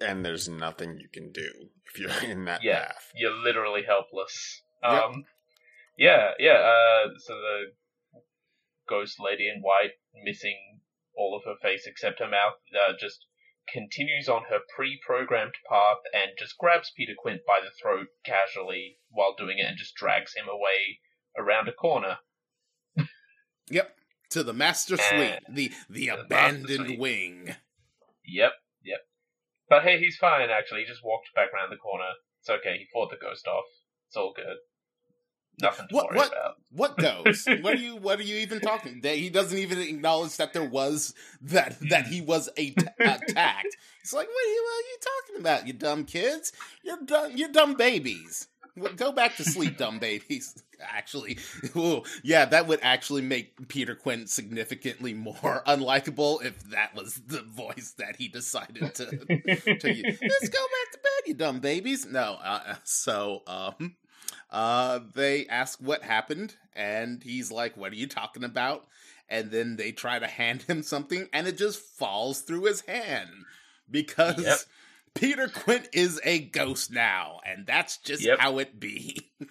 and there's nothing you can do if you're in that Yeah. path. You're literally helpless. Yep. Um, yeah, yeah. Uh, so the ghost lady in white, missing all of her face except her mouth, uh, just continues on her pre-programmed path and just grabs Peter Quint by the throat casually while doing it, and just drags him away around a corner. yep to the master suite the the the abandoned suite. wing Yep, yep. But hey, he's fine actually. He just walked back around the corner. It's okay. He fought the ghost off. It's all good. Nothing to What- worry what- about. What goes? what are you? What are you even talking? That he doesn't even acknowledge that there was that that he was a attacked. He's like, what are, you, what are you talking about? You dumb kids. You're dumb. You're dumb babies. Go back to sleep, dumb babies. Actually, ooh, yeah, that would actually make Peter Quint significantly more unlikable if that was the voice that he decided to to you. Let's go back to bed, you dumb babies. No, uh, so um, uh, they ask what happened, and he's like, "What are you talking about?" And then they try to hand him something, and it just falls through his hand because Yep. Peter Quint is a ghost now, and that's just Yep. how it be.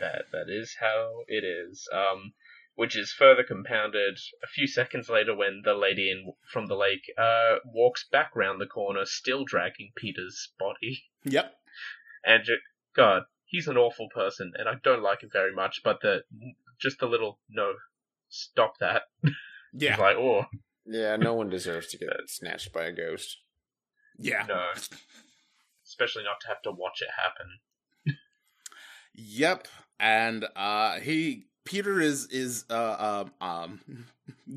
That that is how it is. Um, which is further compounded a few seconds later when the lady in from the lake uh walks back round the corner, still dragging Peter's body. yep. And ju- God, he's an awful person, and I don't like him very much. But the just the little no, stop that. Yeah, like, oh, Yeah, no one deserves to get snatched by a ghost. Yeah, no. Especially not to have to watch it happen. yep. And uh, he Peter is is uh, um, um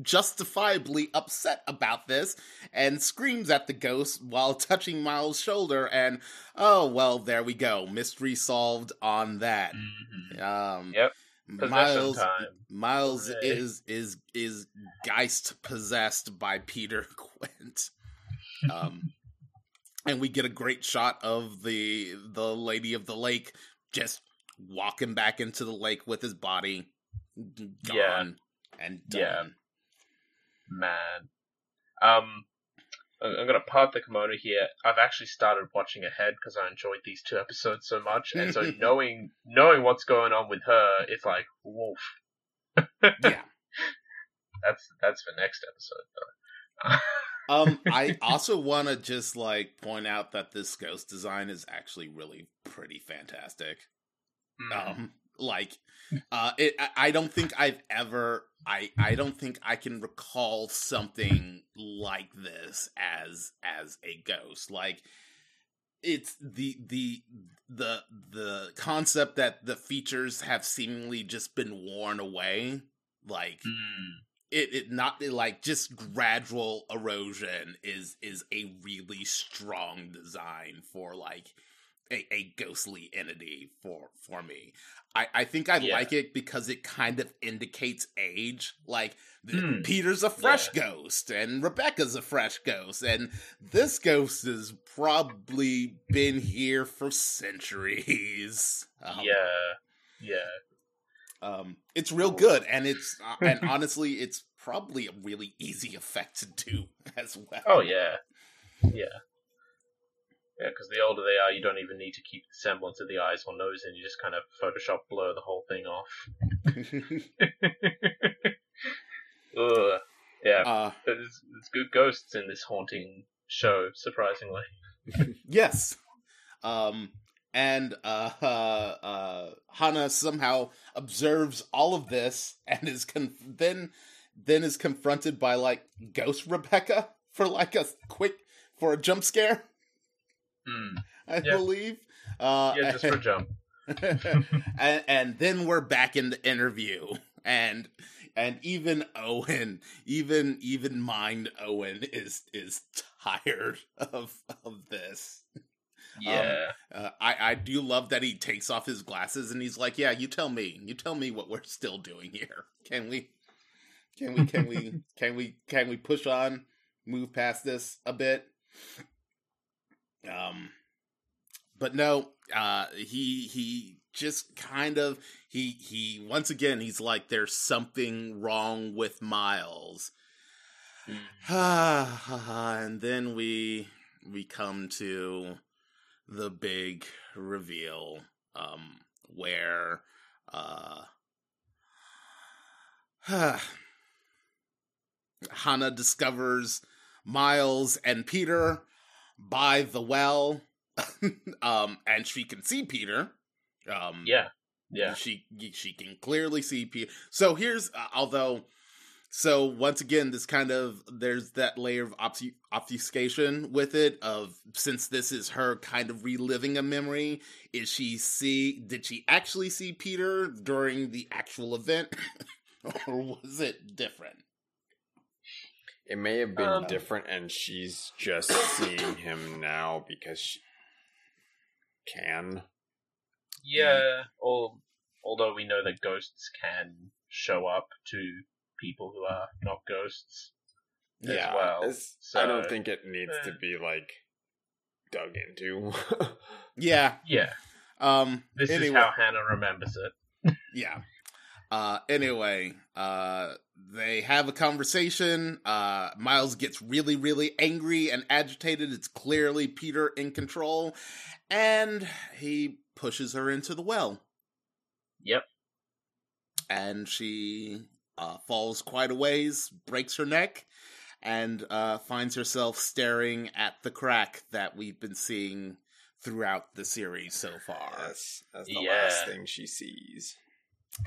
justifiably upset about this and screams at the ghost while touching Miles' shoulder. And oh well, there we go, mystery solved on that. Mhm. Um, Yep. Possession Miles time. Miles Hooray. is is is Geist possessed by Peter Quint. Um and we get a great shot of the the lady of the lake just walking back into the lake with his body gone Yeah. and done. Yeah. Man. Um, I'm gonna part the kimono here. I've actually started watching ahead because I enjoyed these two episodes so much, and so knowing knowing what's going on with her, it's like, wolf Yeah. That's that's for next episode though. Um I also want to just like point out that this ghost design is actually really pretty fantastic. Mm. um like uh it I, don't think i've ever i i don't think i can recall something like this as as a ghost like it's the the the the concept that the features have seemingly just been worn away like Mm. It, it not like just gradual erosion is is a really strong design for like a, a ghostly entity for for me i i think i Yeah. like it because it kind of indicates age like Hmm. peter's a fresh ghost and rebecca's a fresh ghost and this ghost has probably been here for centuries um, yeah, yeah. Um, it's real good, and it's uh, and honestly, it's probably a really easy effect to do as well. Oh yeah, yeah, yeah. Because the older they are, you don't even need to keep the semblance of the eyes or nose, and you just kind of Photoshop blur the whole thing off. Ugh. Yeah, uh, there's, there's good ghosts in this haunting show, surprisingly. yes, um, and uh, uh, uh, Hannah somehow observes all of this and is con- then then is confronted by like Ghost Rebecca for like a quick for a jump scare, Mm. I Yeah. believe. Uh, Yeah, just for jump. and, and then we're back in the interview and and even owen even even mind owen is is tired of of this Yeah. uh, i i do love that he takes off his glasses and he's like yeah you tell me. You tell me what we're still doing here. Can we can we can we can we can we push on move past this a bit? Um but no uh he he just kind of he he once again he's like there's something wrong with miles. And then we we come to the big reveal um where uh Hannah discovers Miles and Peter by the well um and she can see Peter um yeah. Yeah. she she can clearly see Peter. So here's uh, although so once again this kind of there's that layer of obfu- obfuscation with it of since this is her kind of reliving a memory is she see did she actually see Peter during the actual event or was it different? It may have been Um, different, and she's just seeing him now because she can. Yeah. Al although we know that ghosts can show up to people who are not ghosts. as Yeah, well, so- I don't think it needs to eh. be like dug into. Yeah. Yeah. Um This is anyway. how Hannah remembers it. Yeah. Uh anyway, uh they have a conversation. Uh Miles gets really really angry and agitated. It's clearly Peter in control and he pushes her into the well Yep. and she uh falls quite a ways, breaks her neck and uh finds herself staring at the crack that we've been seeing throughout the series so far. that's that's the Yeah. last thing she sees.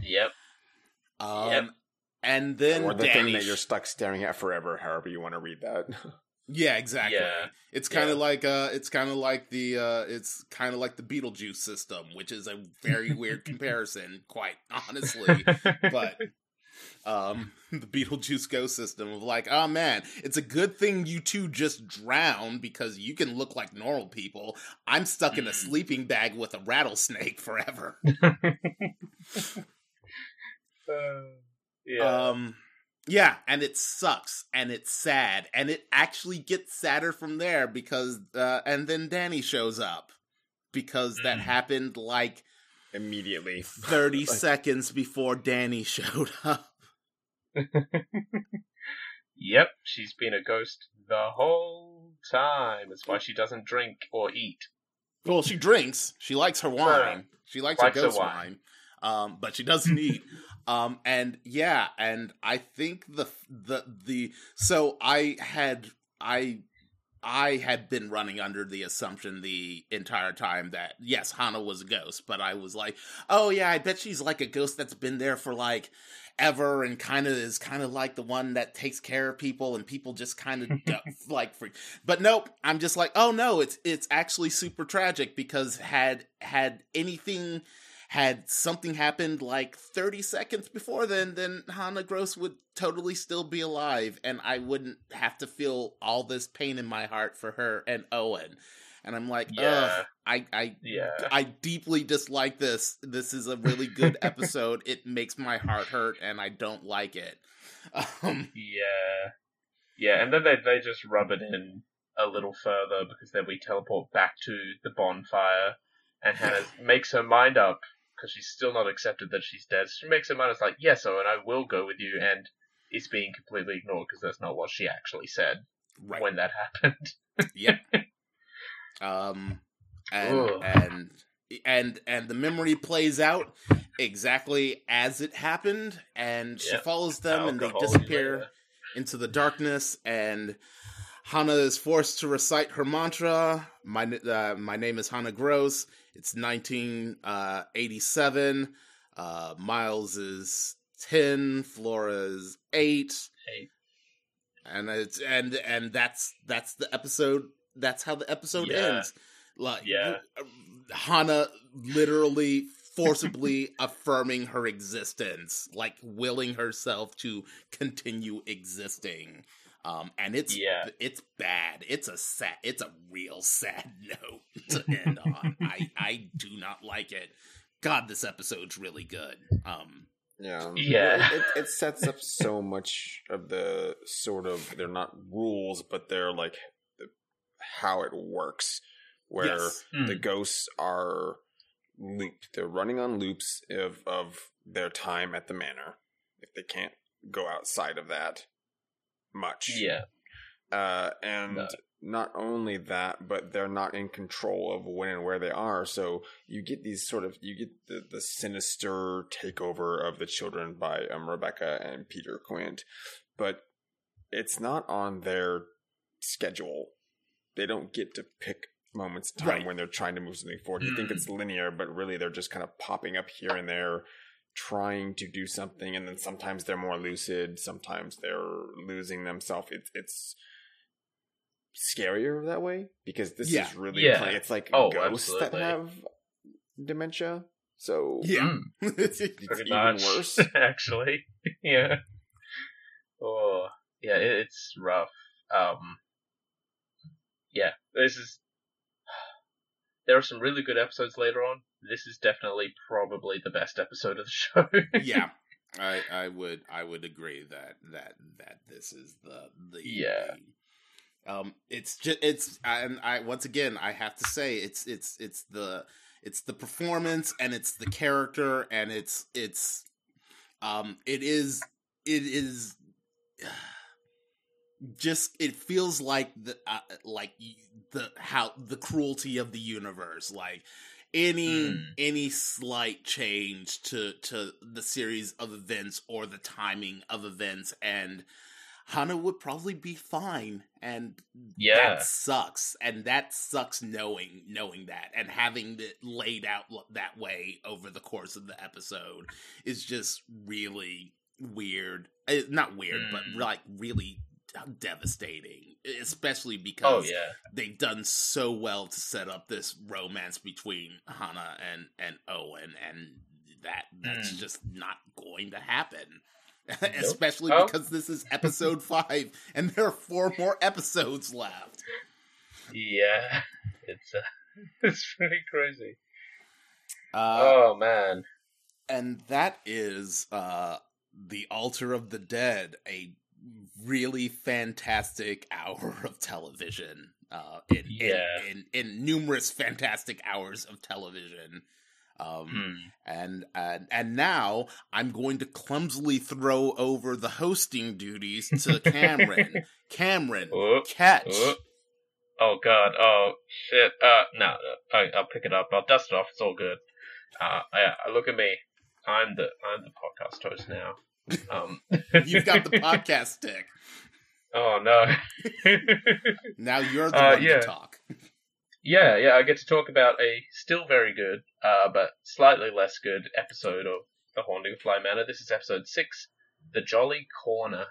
Yep. Um, Yep. and then or the Danny thing that you're stuck staring at forever, however you want to read that. Yeah, exactly. Yeah. It's kind of Yeah. like uh it's kind of like the uh it's kind of like the Beetlejuice system, which is a very weird comparison, quite honestly. But um the Beetlejuice ghost system of like, oh man, it's a good thing you two just drowned because you can look like normal people. I'm stuck in a Mm. sleeping bag with a rattlesnake forever. Uh, yeah. Um yeah, and it sucks and it's sad and it actually gets sadder from there because uh and then Dani shows up because that Mm. happened like Immediately. 30 Like- seconds before Dani showed up. yep, she's been a ghost the whole time. That's why she doesn't drink or eat. Well, she drinks. She likes her wine. She likes, Likes her her ghost wine. wine. Um, but she doesn't eat. Um, and yeah, and I think the the the so I had I I had been running under the assumption the entire time that yes, Hannah was a ghost, but I was like, oh yeah, I bet she's like a ghost that's been there for like ever and kind of is kind of like the one that takes care of people and people just kind of like but nope i'm just like oh no it's it's actually super tragic because had had anything had something happened like 30 seconds before then then Hannah Grose would totally still be alive and i wouldn't have to feel all this pain in my heart for her and owen and i'm like Yeah. ugh i i Yeah. I deeply dislike this. This is a really good episode. it makes my heart hurt, and I don't like it. Um, Yeah. Yeah, and then they they just rub it in a little further because then we teleport back to the bonfire, and Hannah makes her mind up because she's still not accepted that she's dead. She makes her mind it's like, yes, Owen, I will go with you, and it's being completely ignored because that's not what she actually said right. when that happened. Yep. Um, and and and and the memory plays out exactly as it happened, and she follows them, and they disappear yeah. into the darkness and Hannah is forced to recite her mantra. My uh, my name is Hannah Grose. It's 1987. Uh, Miles is 10. Flora is 8. Eight. And it's and and that's that's the episode. That's how the episode Yeah. ends. Like Yeah. Hannah literally forcibly affirming her existence, like willing herself to continue existing. Um, and it's Yeah. it's bad. It's a sad. It's a real sad note to end on. I I do not like it. God, this episode's really good. Um, Yeah. Yeah. It, it, it sets up so much of the sort of they're not rules, but they're like the, how it works, where yes. the Hmm. ghosts are looped. They're running on loops of of their time at the manor. If they can't go outside of that much, Yeah. uh, and No. not only that, but they're not in control of when and where they are. So you get these sort of you get the, the sinister takeover of the children by um, Rebecca and Peter Quint, but it's not on their schedule. They don't get to pick moments in time Right. when they're trying to move something forward. You think Mm. it's linear, but really they're just kind of popping up here and there trying to do something and then sometimes they're more lucid sometimes they're losing themselves it's it's scarier that way because this Yeah. is really Yeah. play- it's like Oh, ghosts that have dementia so Yeah. Mm. it's even much. worse actually. yeah. Oh, yeah, it, it's rough. Um, yeah, this is. There are some really good episodes later on. This is definitely probably the best episode of the show. yeah. I I would I would agree that that that this is the the Yeah. the- um it's just it's and I once again I have to say it's it's it's the it's the performance and it's the character and it's it's um it is it is just it feels like the uh, like the how the cruelty of the universe like any Mm. any slight change to to the series of events or the timing of events and Hannah would probably be fine and Yeah. that sucks and that sucks knowing knowing that and having it laid out that way over the course of the episode is just really weird. Uh, not weird, but Mm. like really devastating. Especially Oh because yeah, they've done so well to set up this romance between Hannah and and Owen, and that that's Mm. just not going to happen. Especially Oh. because this is episode five, and there are four more episodes left. yeah. It's uh, it's pretty crazy. Uh, oh man. and that is uh the altar of the dead a really fantastic hour of television uh in Yeah. in, in, in numerous fantastic hours of television um Hmm. and and and now i'm going to clumsily throw over the hosting duties to cameron cameron catch oh. Oh god. Oh shit. Uh, no. no, I, I'll pick it up. I'll dust it off. It's all good. Uh, yeah. Look at me. I'm the I'm the podcast host now. Um. you've got the podcast stick oh no. now you're the Uh, one yeah. to talk Yeah, yeah, I get to talk about a still very good, uh, but slightly less good episode of The Haunting of Bly Manor. This is episode six, The Jolly Corner.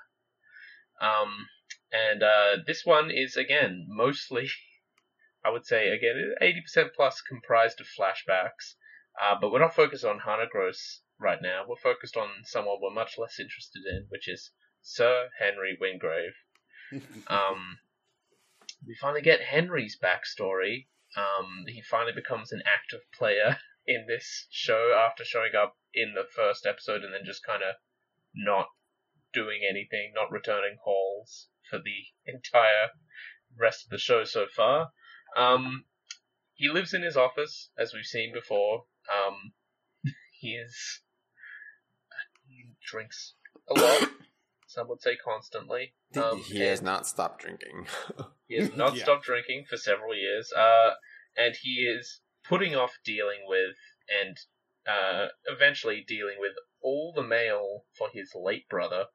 Um, and uh, this one is again mostly, I would say again, eighty percent plus comprised of flashbacks. Uh, but we're not focused on Hannah Grose right now. We're focused on someone we're much less interested in, which is Sir Henry Wingrave. Um, we finally get Henry's backstory. Um, he finally becomes an active player in this show after showing up in the first episode and then just kind of not doing anything, not returning calls for the entire rest of the show so far. Um, he lives in his office, as we've seen before. Um, he is. He drinks a lot. Some would say constantly. Um, he has not stopped drinking. he has not Yeah. stopped drinking for several years, uh, and he is putting off dealing with and uh, eventually dealing with all the mail for his late brother,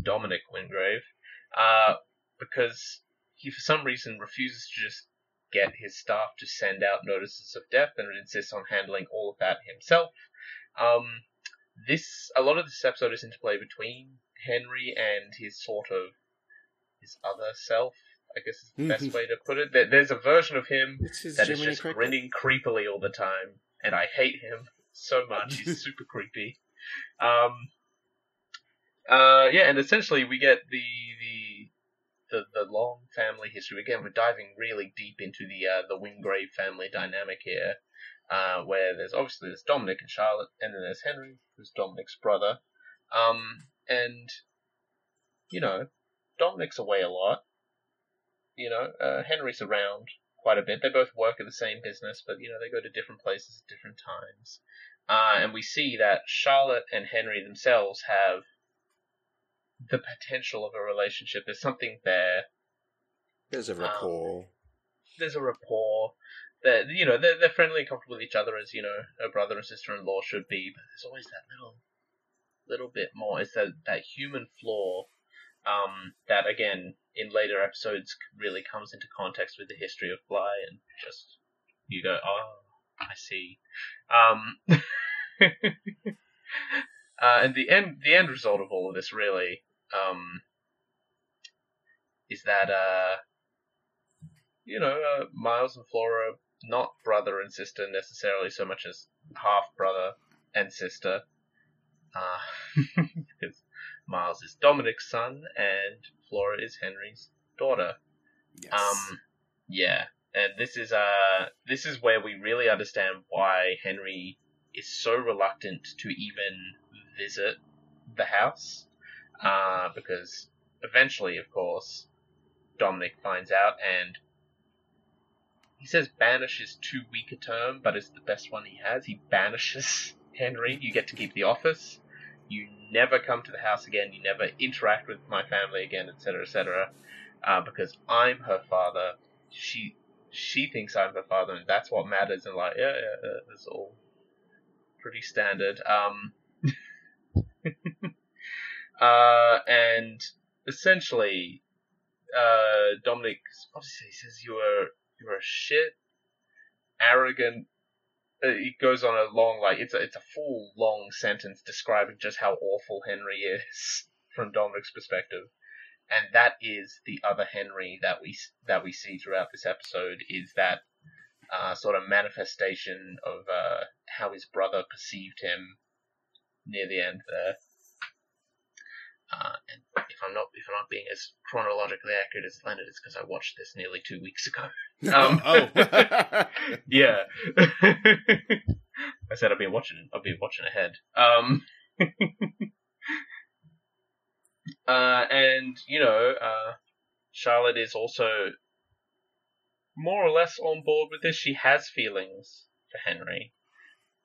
Dominic Wingrave, uh, because he for some reason refuses to just get his staff to send out notices of death and insists on handling all of that himself. Um, this a lot of this episode is interplay between Henry and his sort of his other self. I guess is the best way to put it. There, there's a version of him that is just Cricket. grinning creepily all the time, and I hate him so much. He's super creepy. Um, uh, yeah, and essentially we get the the the, the long family history. Again, we're diving really deep into the uh, the Wingrave family dynamic here, uh, where there's obviously there's Dominic and Charlotte, and then there's Henry, who's Dominic's brother. Um, and you know, Dominic's away a lot. You know, uh, Henry's around quite a bit. They both work at the same business, but you know they go to different places at different times. Uh, and we see that Charlotte and Henry themselves have the potential of a relationship. There's something there. There's a rapport. There's a rapport. That you know they're, they're friendly and comfortable with each other as you know a brother and sister-in-law should be. But there's always that little, little bit more. It's that that human flaw. Um, that again in later episodes really comes into context with the history of Bly and just you go, oh, I see. Um, uh, and the end the end result of all of this really um, is that uh, you know uh, Miles and Flora not brother and sister necessarily so much as half brother and sister uh, because Miles is Dominic's son and Flora is Henry's daughter. yes. Um, yeah, and this is uh this is where we really understand why Henry is so reluctant to even visit the house, uh, because eventually, of course, Dominic finds out and he says banish is too weak a term, but it's the best one he has. He banishes Henry. You get to keep the office. You never come to the house again. You never interact with my family again, etc., etc. Uh, because I'm her father. She she thinks I'm her father, and that's what matters. And like, yeah, yeah, yeah all pretty standard. Um, uh, and essentially, uh, Dominic obviously says you were you're a shit, arrogant, it goes on a long like it's a it's a full long sentence describing just how awful Henry is from Dominic's perspective, and that is the other Henry that we that we see throughout this episode is that uh, sort of manifestation of uh, how his brother perceived him near the end there. Uh, and if I'm not if I'm not being as chronologically accurate as Leonard, it's because I watched this nearly two weeks ago. Um, oh. yeah, I said I've been watching. I've been watching ahead. Um, uh, and you know, uh, Charlotte is also more or less on board with this. She has feelings for Henry,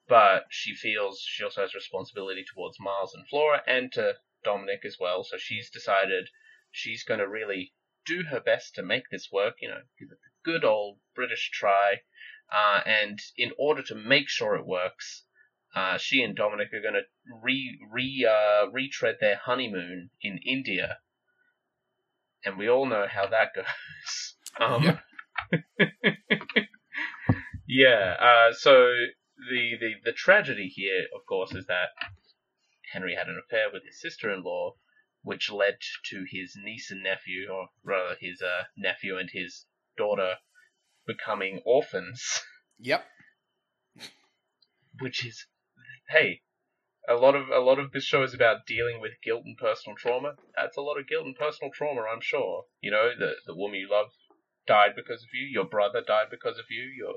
but she feels she also has responsibility towards Miles and Flora and to Dominic as well. So she's decided she's going to really do her best to make this work. You know, give it good old British try. Uh, and in order to make sure it works, uh, she and Dominic are going to re re uh, retread their honeymoon in India, and we all know how that goes. Um, Yeah. yeah. Uh, so the, the the tragedy here, of course, is that Henry had an affair with his sister-in-law, which led to his niece and nephew, or rather his uh, nephew and his daughter, becoming orphans. yep. Which is, hey, a lot of a lot of this show is about dealing with guilt and personal trauma. That's a lot of guilt and personal trauma, I'm sure. You know, the the woman you love died because of you. Your brother died because of you. Your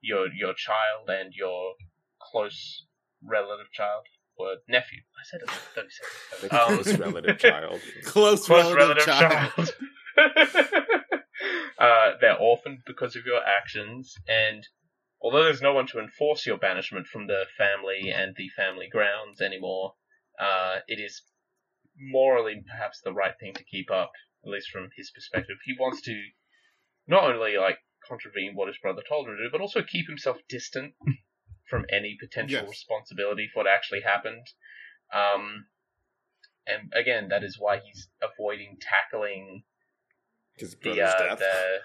your your child and your close relative child or nephew. I said it like thirty seconds. The Um, close relative child. Close, close relative, relative child. child. uh, they're orphaned because of your actions, and although there's no one to enforce your banishment from the family and the family grounds anymore, uh, it is morally perhaps the right thing to keep up, at least from his perspective. He wants to not only like contravene what his brother told him to do, but also keep himself distant from any potential Yes. responsibility for what actually happened. Um, and again, that is why he's avoiding tackling the brother's uh, death. the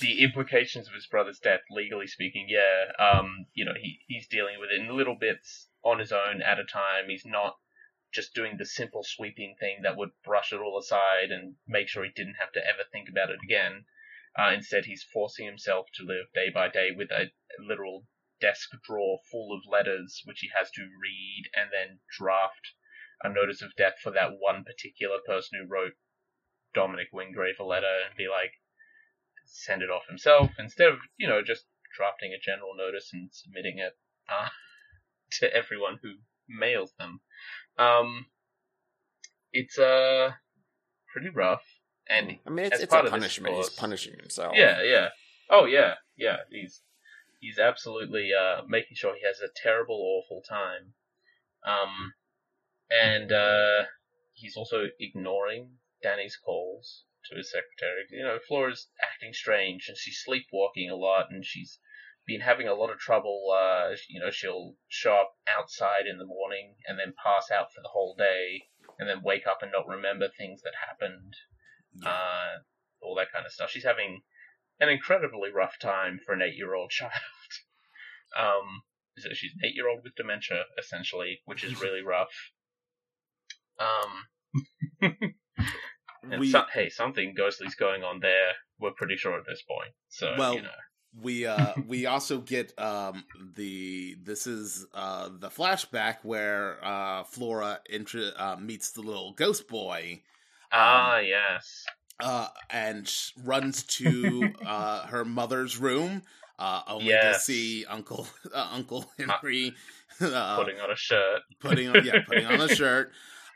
the implications of his brother's death, legally speaking. Yeah, um, you know, he he's dealing with it in little bits on his own at a time. He's not just doing the simple sweeping thing that would brush it all aside and make sure he didn't have to ever think about it again. Uh, instead, he's forcing himself to live day by day with a literal desk drawer full of letters, which he has to read and then draft a notice of death for that one particular person who wrote Dominic Wingrave a letter and be like, send it off himself instead of, you know, just drafting a general notice and submitting it uh, to everyone who mails them. Um, it's uh, pretty rough. And I mean, it's, as it's part a of punishment. He's punishing himself. yeah, yeah. Oh, yeah, yeah. He's he's absolutely uh, making sure he has a terrible, awful time. Um, and uh, he's also ignoring Dani's calls to his secretary. You know, Flora's acting strange, and she's sleepwalking a lot, and she's been having a lot of trouble. Uh, you know, she'll show up outside in the morning and then pass out for the whole day, and then wake up and not remember things that happened uh, all that kind of stuff. She's having an incredibly rough time for an eight-year-old child. um, so she's an eight-year-old with dementia, essentially, which is really rough. Um, and we so- hey, something ghostly's going on there. We're pretty sure at this point. So Well, you know, we uh we also get um the this is uh the flashback where uh Flora intro, uh, meets the little ghost boy ah, yes, uh and sh- runs to uh her mother's room uh only to see Uncle uh, Uncle Henry uh, putting on a shirt. putting on yeah putting on a shirt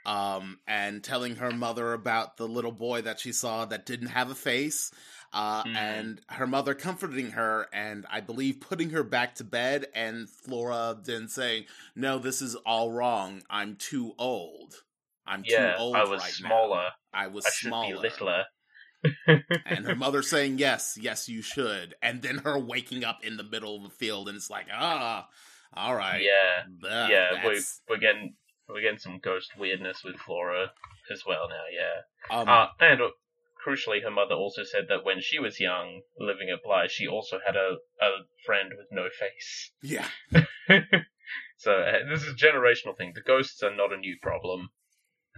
um and telling her mother about the little boy that she saw that didn't have a face uh Mm. and her mother comforting her and i believe putting her back to bed and flora then saying no this is all wrong. I'm too old. I'm Yeah, too old I was right smaller. now i was I smaller. littler. and her mother saying yes yes you should. And then her waking up in the middle of the field and it's like ah all right. Yeah, yeah, we're, we're getting we're getting some ghost weirdness with Flora as well now. Yeah, um, uh, and uh, crucially, her mother also said that when she was young, living at Bly, she also had a, a friend with no face. Yeah. so uh, this is a generational thing. The ghosts are not a new problem.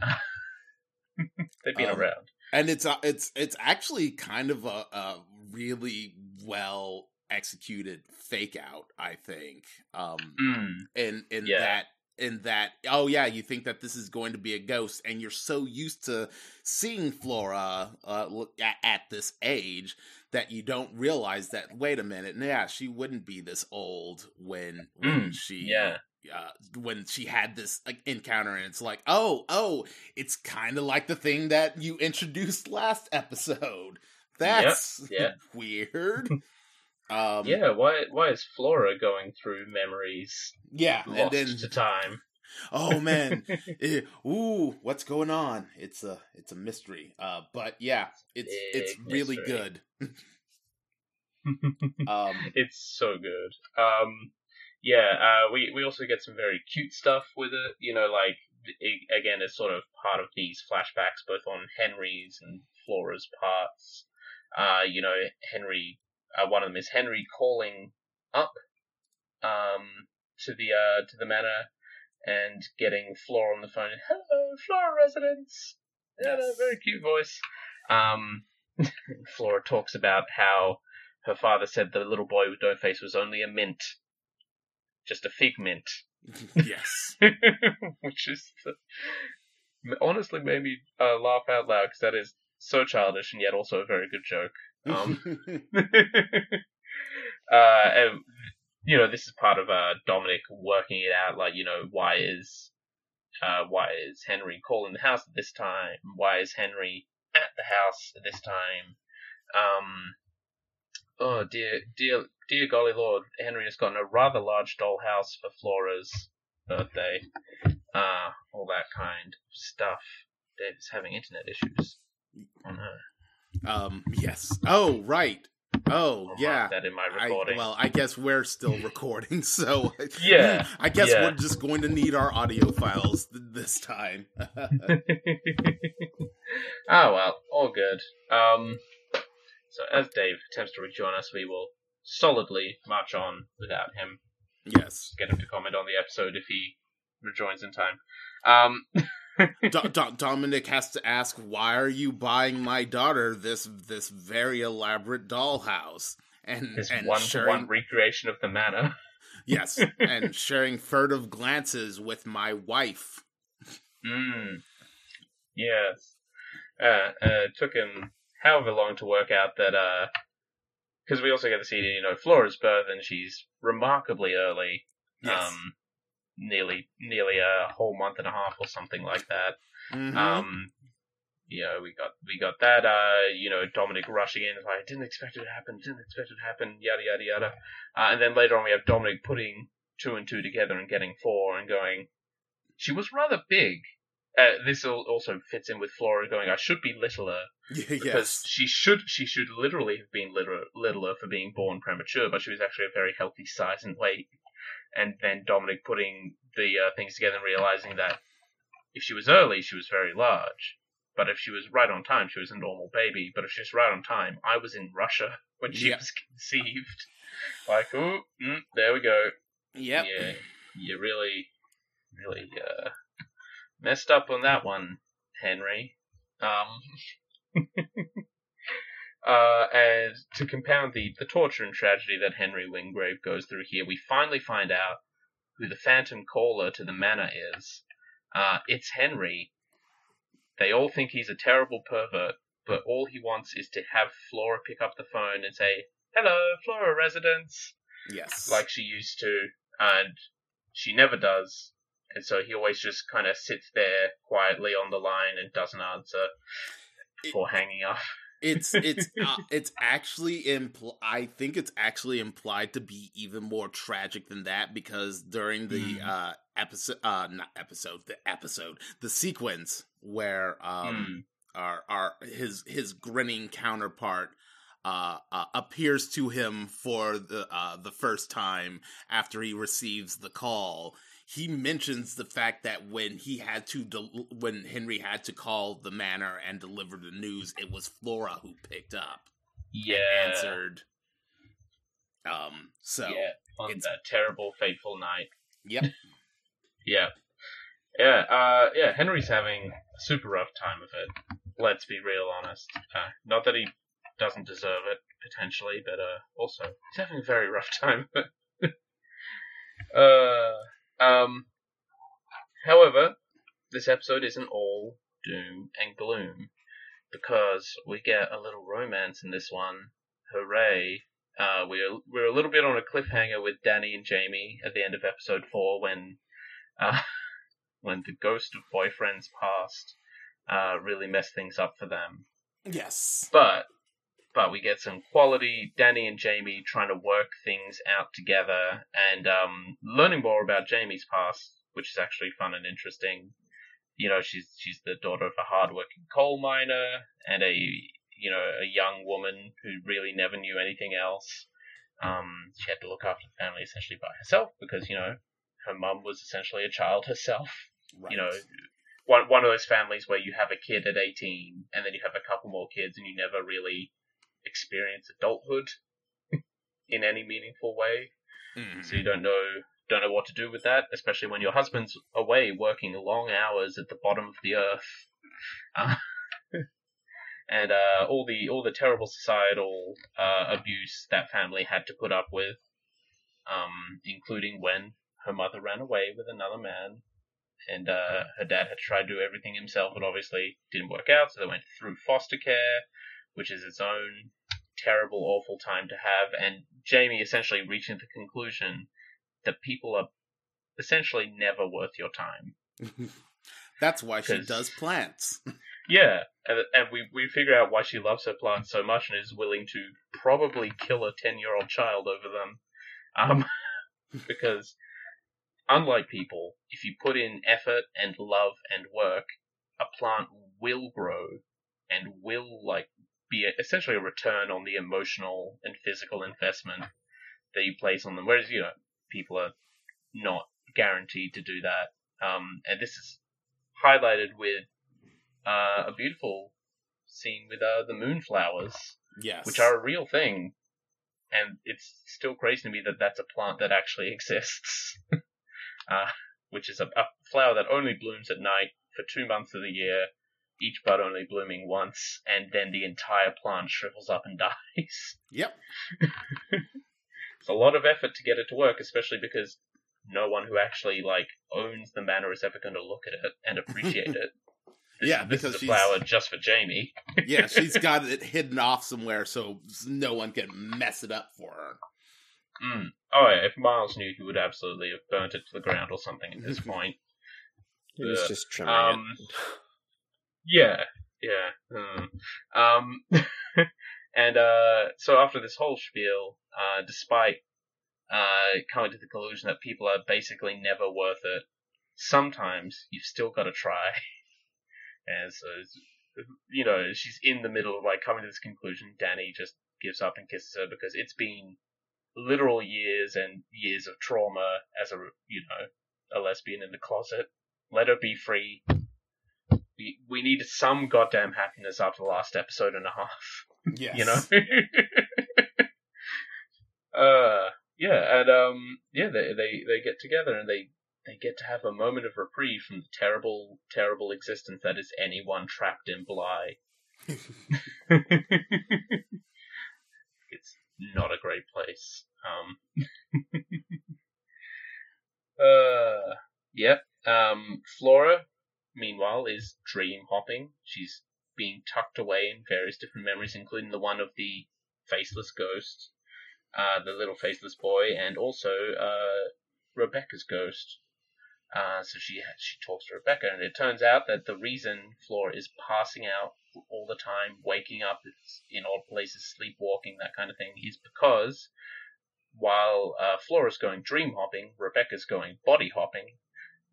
They've been Um, around. and it's uh, it's it's actually kind of a, a really well executed fake out i think um Mm, in in Yeah. that in that oh yeah you think that this is going to be a ghost and you're so used to seeing flora uh at, at this age that you don't realize that wait a minute yeah she wouldn't be this old when when Mm, she yeah. uh, when she had this like, encounter and it's like oh oh it's kind of like the thing that you introduced last episode that's yeah. weird um yeah, why why is Flora going through memories yeah and then to time? oh man Eh, ooh what's going on it's a it's a mystery uh but yeah it's it's Big really mystery. good um it's so good. Um, yeah, uh, we we also get some very cute stuff with it. You know, like i again, it's sort of part of these flashbacks, both on Henry's and Flora's parts. Uh, you know, Henry. Uh, one of them is Henry calling up um, to the uh, to the manor and getting Flora on the phone. Hello, Flora residence. Yeah, Yes. very cute voice. Um, Flora talks about how her father said the little boy with no face was only a mint, just a figment, yes which is honestly made me uh, laugh out loud because that is so childish and yet also a very good joke. Um, uh, and, you know, this is part of uh, Dominic working it out. Like, you know, why is uh, why is Henry calling the house at this time? Why is Henry at the house at this time? Um, oh dear, dear, dear golly lord, Henry has gotten a rather large dollhouse for Flora's birthday. Uh, all that kind of stuff. Dave is having internet issues. Oh no. Um yes oh right oh yeah that in my I, recording. well, I guess we're still recording, so Yeah, I guess yeah. we're just going to need our audio files th- this time. oh well, all good. Um, so as Dave attempts to rejoin us, we will solidly march on without him. yes, Get him to comment on the episode if he rejoins in time. Um, Do- Do- Dominic has to ask, "Why are you buying my daughter this this very elaborate dollhouse?" And his and one to sharing, one recreation of the manor. yes, and sharing furtive glances with my wife. Mm. Yes. Uh, uh, it took him however long to work out that, uh, because we also get to see, you know, Flora's birth, and she's remarkably early. Yes, Um, nearly, nearly a whole month and a half or something like that. Mhm. Um, you know, we got, we got that, uh, you know, Dominic rushing in, like, didn't expect it to happen, didn't expect it to happen, yada, yada, yada. Uh, and then later on we have Dominic putting two and two together and getting four and going, she was rather big. Uh, this also fits in with Flora going, I should be littler because yes, she should she should literally have been littler, littler for being born premature, but she was actually a very healthy size and weight. And then Dominic putting the uh, things together and realizing that if she was early, she was very large. But if she was right on time, she was a normal baby. But if she was right on time, I was in Russia when she Yeah. was conceived. Like, ooh, mm, there we go. yep, Yeah, you really, really uh, messed up on that one, Henry. Um, uh, and to compound the, the torture and tragedy that Henry Wingrave goes through here, we finally find out who the phantom caller to the manor is. Uh, it's Henry. They all think he's a terrible pervert, but all he wants is to have Flora pick up the phone and say, Hello, Flora residence. yes, like she used to, and she never does. And so he always just kind of sits there quietly on the line and doesn't answer before hanging up. it's it's uh, it's actually impl- I think it's actually implied to be even more tragic than that because during the Mm. uh episode uh not episode the episode the sequence where um our our his his grinning counterpart uh, uh appears to him for the uh the first time after he receives the call he mentions the fact that when he had to del- when Henry had to call the manor and deliver the news, it was Flora who picked up Yeah. answered. Um. So yeah. On it's- that terrible, fateful night. yep. Yeah. Yeah, uh, yeah, Henry's having a super rough time of it. Let's be real honest. Uh, not that he doesn't deserve it, potentially, but, uh, also, he's having a very rough time uh, um, however, this episode isn't all doom and gloom, because we get a little romance in this one. Hooray. Uh, we're, we're a little bit on a cliffhanger with Dani and Jamie at the end of episode four when, uh, when the ghost of boyfriends past uh, really messed things up for them. Yes. But but we get some quality Dani and Jamie trying to work things out together and um, learning more about Jamie's past, which is actually fun and interesting. You know, she's she's the daughter of a hardworking coal miner and a you know a young woman who really never knew anything else. Um, she had to look after the family essentially by herself because you know her mum was essentially a child herself Right. you know, one one of those families where you have a kid at 18 and then you have a couple more kids and you never really experience adulthood in any meaningful way. Mhm. So you don't know don't know what to do with that, especially when your husband's away working long hours at the bottom of the earth. Uh, and uh, all the all the terrible societal uh, abuse that family had to put up with, um, including when her mother ran away with another man, and uh, her dad had to try to do everything himself, but obviously didn't work out. So they went through foster care, which is its own terrible, awful time to have. And Jamie essentially reaching the conclusion that people are essentially never worth your time. That's why she does plants. Yeah, and, and we, we figure out why she loves her plants so much and is willing to probably kill a 10 year old child over them. Um, because, unlike people, if you put in effort and love and work, a plant will grow and will, like, be a, essentially a return on the emotional and physical investment that you place on them. Whereas, you know, people are not guaranteed to do that. Um, and this is highlighted with uh, a beautiful scene with uh, the moonflowers, Yes. which are a real thing, and it's still crazy to me that that's a plant that actually exists. uh, which is a, a flower that only blooms at night for two months of the year, each bud only blooming once, and then the entire plant shrivels up and dies. Yep. It's a lot of effort to get it to work, especially because no one who actually like owns the manor is ever going to look at it and appreciate it. This, Yeah, this because is a she's- flower just for Jamie. Yeah, she's got it hidden off somewhere so no one can mess it up for her. Mm. Oh yeah, if Miles knew, he would absolutely have burnt it to the ground or something at this point. He was just trimming Um, Yeah, yeah. Hmm. Um, and uh, so after this whole spiel, uh, despite uh, coming to the conclusion that people are basically never worth it, sometimes you've still got to try. And so, you know, she's in the middle of like coming to this conclusion. Dani just gives up and kisses her because it's been literal years and years of trauma as a, you know, a lesbian in the closet. Let her be free. We, we need some goddamn happiness after the last episode and a half Yes. you know. uh, yeah, and um, yeah, they they they get together and they they get to have a moment of reprieve from the terrible terrible existence that is anyone trapped in Bly. it's not a great place. Um. uh, yep. Um, Flora, meanwhile, is She's being tucked away in various different memories, including the one of the faceless ghost, uh, the little faceless boy, and also uh, Rebecca's ghost. Uh, so she she talks to Rebecca, and it turns out that the reason Flora is passing out all the time, waking up in odd places, sleepwalking, that kind of thing, is because while uh, Flora's going dream hopping, Rebecca's going body hopping,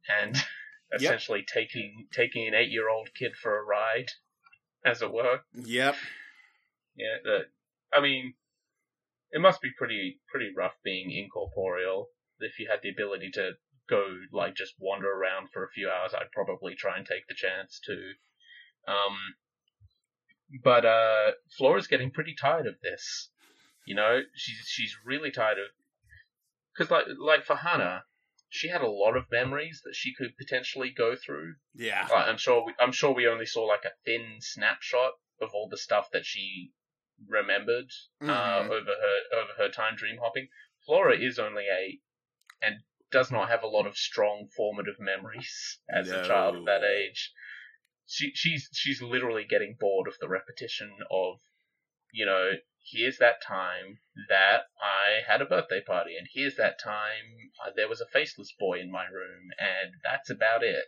and essentially taking taking an eight year old kid for a ride, as it were. Yep. Yeah, the, I mean, it must be pretty pretty rough being incorporeal if you had the ability to go like just wander around for a few hours, I'd probably try and take the chance too. Um, but uh, Flora's getting pretty tired of this. You know, she's she's really tired of because like like for Hannah, she had a lot of memories that she could potentially go through. Yeah. Like, I'm sure we, I'm sure we only saw like a thin snapshot of all the stuff that she remembered uh, Mhm. over her over her time dream hopping. Flora is only eight and does not have a lot of strong formative memories as a child of that age. She she's she's literally getting bored of the repetition of, you know, here's that time that I had a birthday party, and here's that time uh, there was a faceless boy in my room, and that's about it.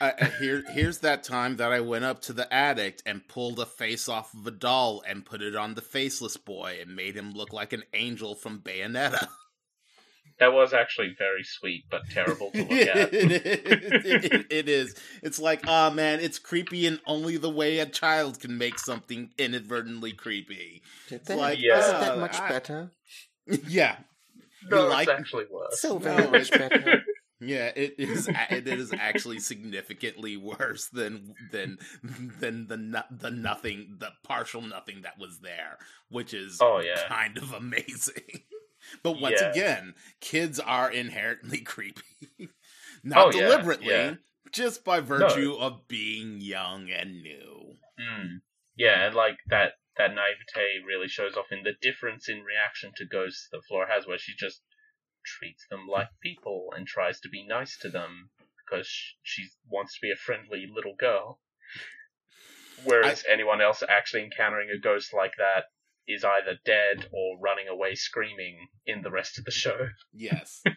Uh, here, here's that time that I went up to the attic and pulled a face off of a doll and put it on the faceless boy and made him look like an angel from Bayonetta. That was actually very sweet, but terrible to look at. it, it- it is. It's like, ah, man, it's creepy in only the way a child can make something inadvertently creepy. Did It's like, Yeah. Isn't that much I- better? yeah, No, You it's like- actually worse. So No, much better. yeah. it is. It is actually significantly worse than than than the no- the nothing, the partial nothing that was there, which is Oh yeah. kind of amazing. But once Yeah. again, kids are inherently creepy. Oh, Not yeah, deliberately, yeah. just by virtue of being young and new. Mm. Yeah, and like that that naivete really shows off in the difference in reaction to ghosts that Flora has, where she just treats them like people and tries to be nice to them because she wants to be a friendly little girl. Whereas anyone else actually encountering a ghost like that is either dead or running away screaming in the rest of the show. Yes.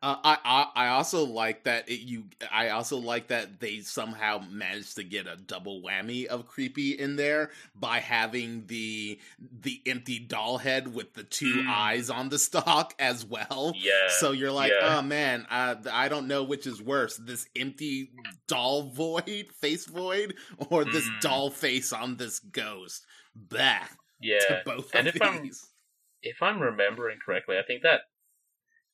Uh, I, I I also like that it, you. I also like that they somehow managed to get a double whammy of creepy in there by having the the empty doll head with the two Mm. eyes on the stalk as well. Yeah. So you're like, yeah. oh man, I, I don't know which is worse, this empty doll void, face void, or this Mm. doll face on this ghost. Bah, yeah. to both And of if I'm- if I'm remembering correctly, I think that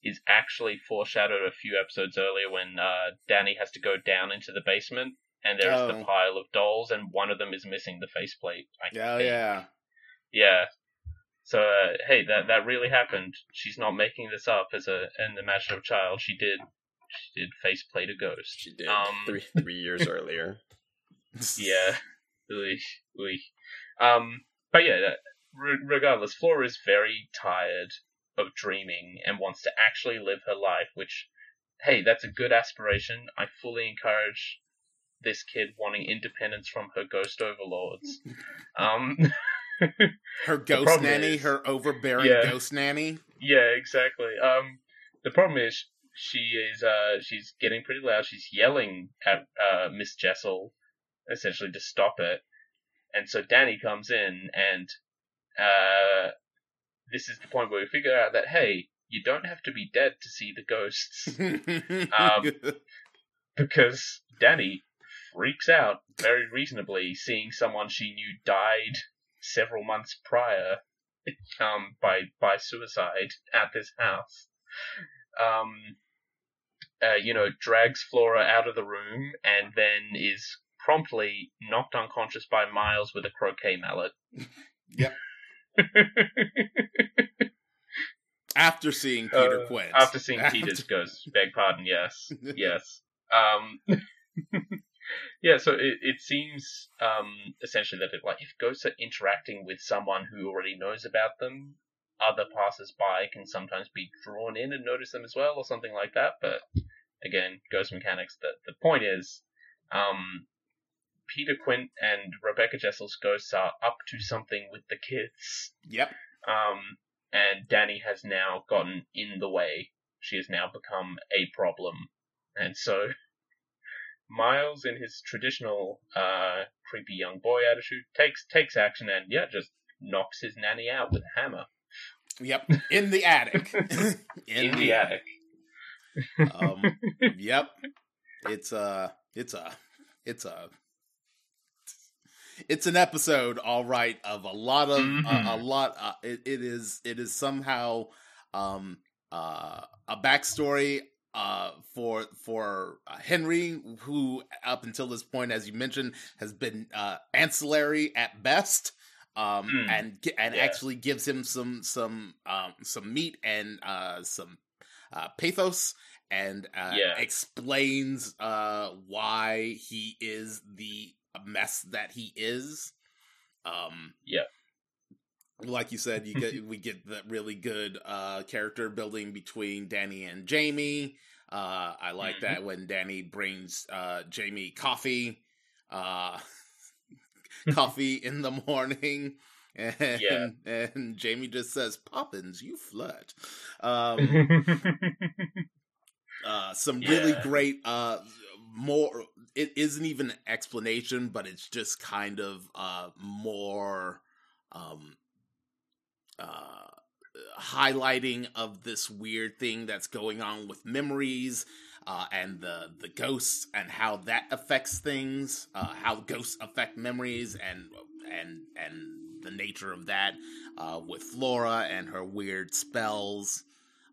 is actually foreshadowed a few episodes earlier when uh, Dani has to go down into the basement and there's Oh. the pile of dolls and one of them is missing the faceplate. I Oh think. yeah. Yeah. So uh, hey, that that really happened. She's not making this up as a an imaginative child. She did. She did faceplate a ghost. She did Um, three three years earlier. Yeah. Ooey, ooey. Um, but yeah, regardless, Flora is very tired of dreaming and wants to actually live her life, which, hey, that's a good aspiration. I fully encourage this kid wanting independence from her ghost overlords. Um, Her ghost nanny, is- her overbearing Yeah. ghost nanny. yeah, exactly. Um, the problem is she is uh she's getting pretty loud. She's yelling at uh Miss Jessel essentially to stop it, and so Dani comes in and uh this is the point where we figure out that hey, you don't have to be dead to see the ghosts Um, because Dani freaks out very reasonably seeing someone she knew died several months prior um, by by suicide at this house. Um, uh, you know, drags Flora out of the room and then is promptly knocked unconscious by Miles with a croquet mallet. Yep. After seeing Peter Uh, Quint. After seeing Peter's ghost, beg pardon, yes, yes. Um, yeah, so it, it seems um, essentially that it, like if ghosts are interacting with someone who already knows about them, other passers-by can sometimes be drawn in and notice them as well, or something like that. But again, ghost mechanics. The the point is, um, Peter Quint and Rebecca Jessel's ghosts are up to something with the kids. Yep. Um, and Dani has now gotten in the way. She has now become a problem. And so Miles, in his traditional uh, creepy young boy attitude, takes takes action and yeah, just knocks his nanny out with a hammer Yep. In the attic. in, the attic. Um, yep. It's a. It's a. It's a. It's an episode, all right, of a lot of Mhm. uh, a lot. Uh, it, it is. It is somehow um, uh, a backstory uh, for for uh, Henry, who up until this point, as you mentioned, has been uh, ancillary at best, um, Mm. and and Yeah. actually gives him some some um, some meat and uh, some uh, pathos, and uh, Yeah. explains uh, why he is the mess that he is. Um, Yeah. like you said, you get we get that really good uh character building between Dani and Jamie. Uh I like Mhm. that when Dani brings uh Jamie coffee. Uh coffee in the morning. And Yeah. and Jamie just says, Poppins, you flirt. Um uh some really great uh more it isn't even an explanation but it's just kind of uh more um uh highlighting of this weird thing that's going on with memories uh and the the ghosts and how that affects things uh how ghosts affect memories and and and the nature of that uh with Flora and her weird spells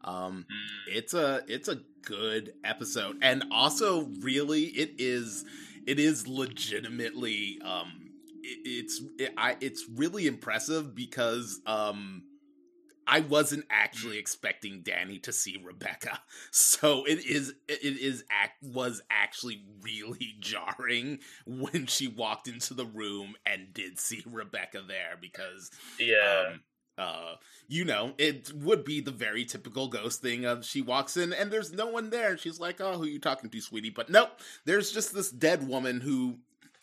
um Mm. it's a it's a good episode and also really it is it is legitimately um it, it's it, i it's really impressive because um i wasn't actually expecting dani to see rebecca so it is it is act was actually really jarring when she walked into the room and did see rebecca there because yeah. um, uh, you know, it would be the very typical ghost thing of she walks in and there's no one there, and she's like, "Oh, who you talking to, sweetie?" But nope, there's just this dead woman who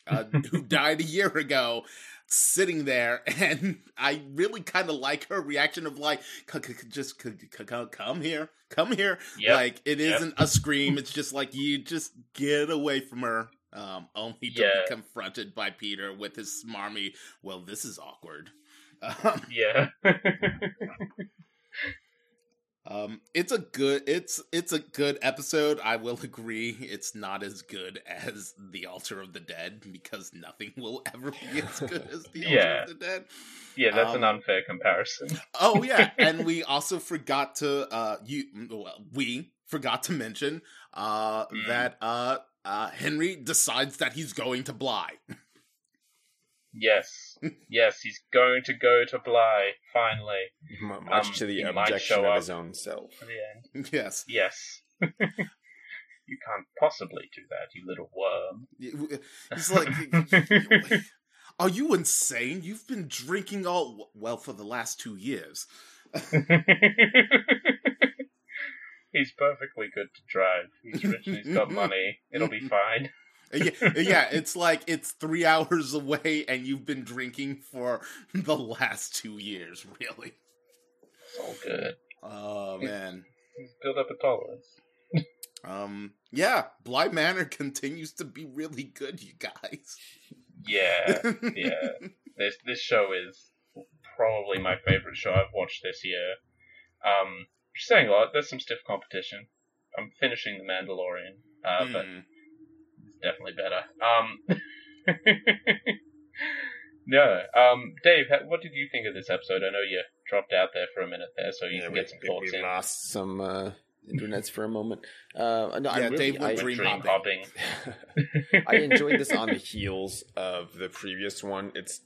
uh, who died a year ago. Sitting there, and I really kind of like her reaction of like, "C- c- c- just come here, come here. Yep. Like it Yep. isn't a scream; it's just like you just get away from her. Um, only to Yeah. be confronted by Peter with his smarmy. Well, this is awkward. Um, yeah. um, it's a good it's it's a good episode. I will agree. It's not as good as The Altar of the Dead because nothing will ever be as good as The Altar Yeah. of the Dead. yeah, that's an Um, unfair comparison. Oh yeah, and we also forgot to uh you well, we forgot to mention uh Mm. that uh uh Henry decides that he's going to Bly. Yes. Yes, he's going to go to Bly, finally, much Um, to the objection of his own self. at the end. yes. Yes. you can't possibly do that, you little worm. He's like Are you insane? You've been drinking all well for the last 2 years. he's perfectly good to drive. He's rich and he's got money. It'll be fine. Yeah, yeah, it's like it's three hours away, and you've been drinking for the last two years. Really? All good. Oh man. He's built up a tolerance. Um. Yeah, Bly Manor continues to be really good, you guys. Yeah, yeah. This this show is probably my favorite show I've watched this year. Um, just saying a lot. There's some stiff competition. I'm finishing The Mandalorian, uh, but Mm. it's definitely better. Um, no. Um, Dave, what did you think of this episode? I know you dropped out there for a minute there, so you Yeah, can we, get some thoughts we in. lost some uh, internets for a moment. Uh, no, I Yeah, really, Dave I, dream Dream hopping. hopping. I enjoyed this on the heels of the previous one. It's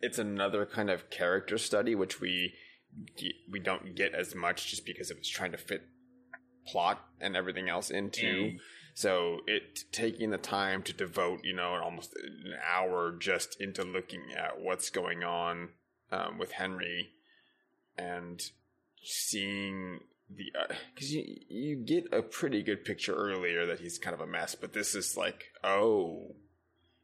it's another kind of character study, which we we don't get as much just because it was trying to fit plot and everything else into. So it taking the time to devote, you know, almost an hour just into looking at what's going on um, with Henry and seeing the because you you get a pretty good picture earlier that he's kind of a mess, but this is like oh,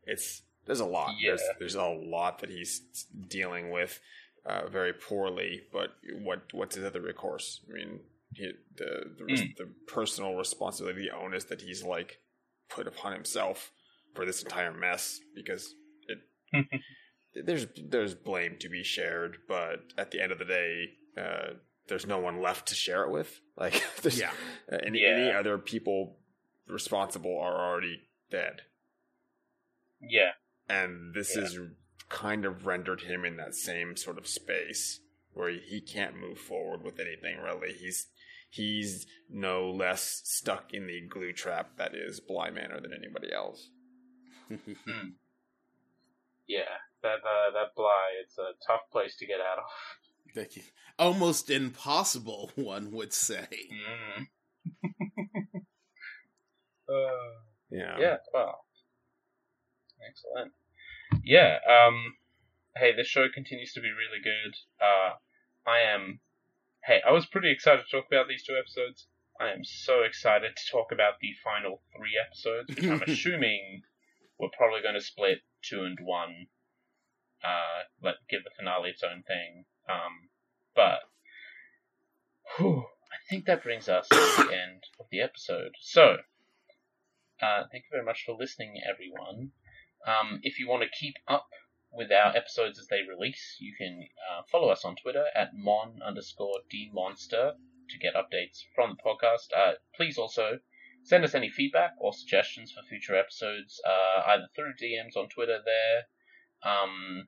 it's there's a lot. There's Yeah. there's a lot that he's dealing with uh, very poorly. But what what's his other recourse? I mean, the the, Mm. the personal responsibility, the onus that he's like put upon himself for this entire mess because it there's there's blame to be shared, but at the end of the day, uh, there's no one left to share it with. Like, there's, Yeah. uh, any Yeah. any other people responsible are already dead, yeah. and this Yeah. is kind of rendered him in that same sort of space where he can't move forward with anything. Really, he's he's no less stuck in the glue trap that is Bly Manor than anybody else. Hmm. Yeah, that uh, that Bly, it's a tough place to get out of. Thank you. Almost impossible, one would say. Mm. uh, Yeah. yeah, well, excellent. Yeah, um, hey, this show continues to be really good. Uh, I am, hey, I was pretty excited to talk about these two episodes. I am so excited to talk about the final three episodes, which I'm assuming we're probably going to split two and one. Uh, let give the finale its own thing. Um, but whew, I think that brings us to the end of the episode. So, uh, thank you very much for listening, everyone. Um, if you want to keep up with our episodes as they release, you can uh, follow us on Twitter at mon underscore dmonster to get updates from the podcast. Uh, please also send us any feedback or suggestions for future episodes, uh, either through DMs on Twitter there, um,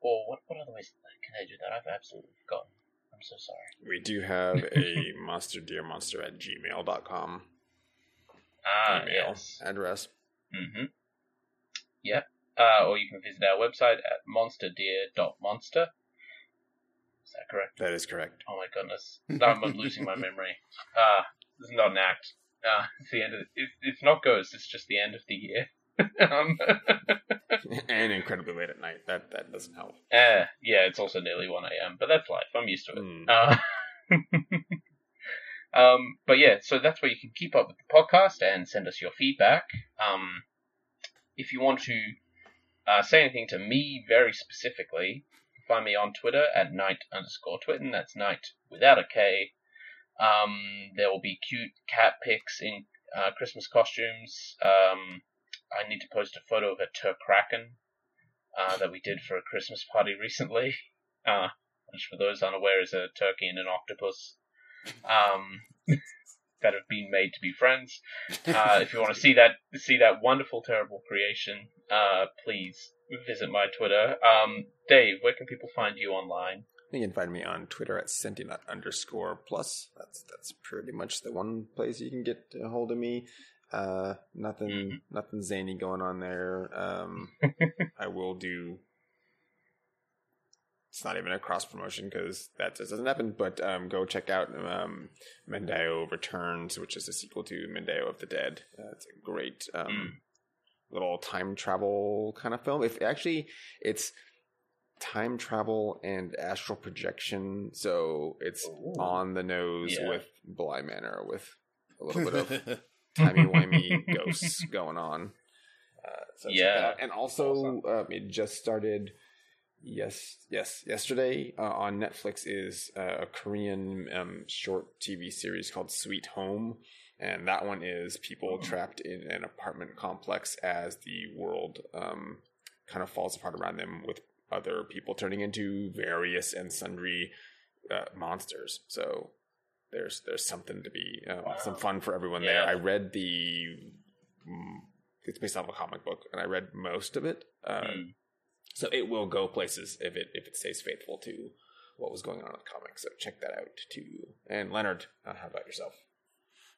or what, what other ways can I do that? I've absolutely forgotten. I'm so sorry. We do have a monster dear monster at gmail.com Ah, email yes. address. Mm-hmm. Yep. Uh, or you can visit our website at monsterdear.monster. Is that correct? That is correct. Oh my goodness. I'm losing my memory. Uh, this is not an act. Uh, it's the end of it, it's not ghosts, it's just the end of the year. um, and incredibly late at night. That that doesn't help. uh, yeah, it's also nearly 1am, but that's life. I'm used to it. Mm. Uh, um, but yeah, so that's where you can keep up with the podcast and send us your feedback. Um, if you want to uh, say anything to me very specifically, find me on Twitter at night underscore twitten. That's night without a K. Um, there will be cute cat pics in uh, Christmas costumes. Um, I need to post a photo of a Turkraken uh, that we did for a Christmas party recently. Uh, which, for those unaware, is a turkey and an octopus um, that have been made to be friends. Uh, if you want to see that see that wonderful, terrible creation, uh, please visit my Twitter. Um, Dave, where can people find you online? You can find me on Twitter at sentinut underscore plus. That's that's pretty much the one place you can get a hold of me. Uh, nothing Mhm. nothing zany going on there. Um, I will do. It's not even a cross promotion because that just doesn't happen. But um, go check out um, Mendeo Returns, which is a sequel to Mendeo of the Dead. Uh, it's a great um, Mm. little time travel kind of film. If actually, it's time travel and astral projection, so it's Ooh. on the nose Yeah. with Bly Manor with a little bit of timey wimey ghosts going on. Uh, so Yeah. and also um, it just started. Yes, yes. Yesterday uh, on Netflix is uh, a Korean um, short TV series called Sweet Home, and that one is people Hmm. trapped in an apartment complex as the world um, kind of falls apart around them, with other people turning into various and sundry uh, monsters. So there's there's something to be uh, Wow. some fun for everyone Yeah. there. I read the mm, it's based off a comic book, and I read most of it. Uh, Mm. So it will go places if it if it stays faithful to what was going on in the comic. So check that out too. And Leonard, uh, how about yourself?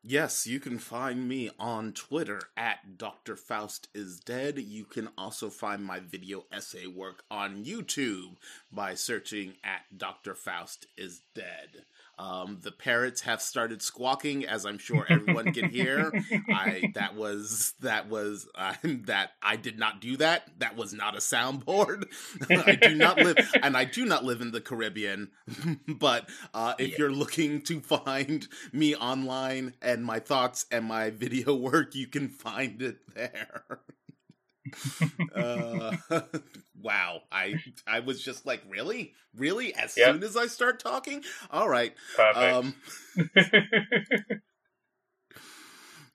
Yes, you can find me on Twitter at Dr. Faust is Dead. You can also find my video essay work on YouTube by searching at Dr. Faust is Dead. Um, the parrots have started squawking, as I'm sure everyone can hear. I that was that was uh, that I did not do that. That was not a soundboard. I do not live, and I do not live in the Caribbean. but uh, if Yeah. you're looking to find me online and my thoughts and my video work, you can find it there. uh, wow, I I was just like, really, really. As Yep. soon as I start talking, all right. Perfect. Um,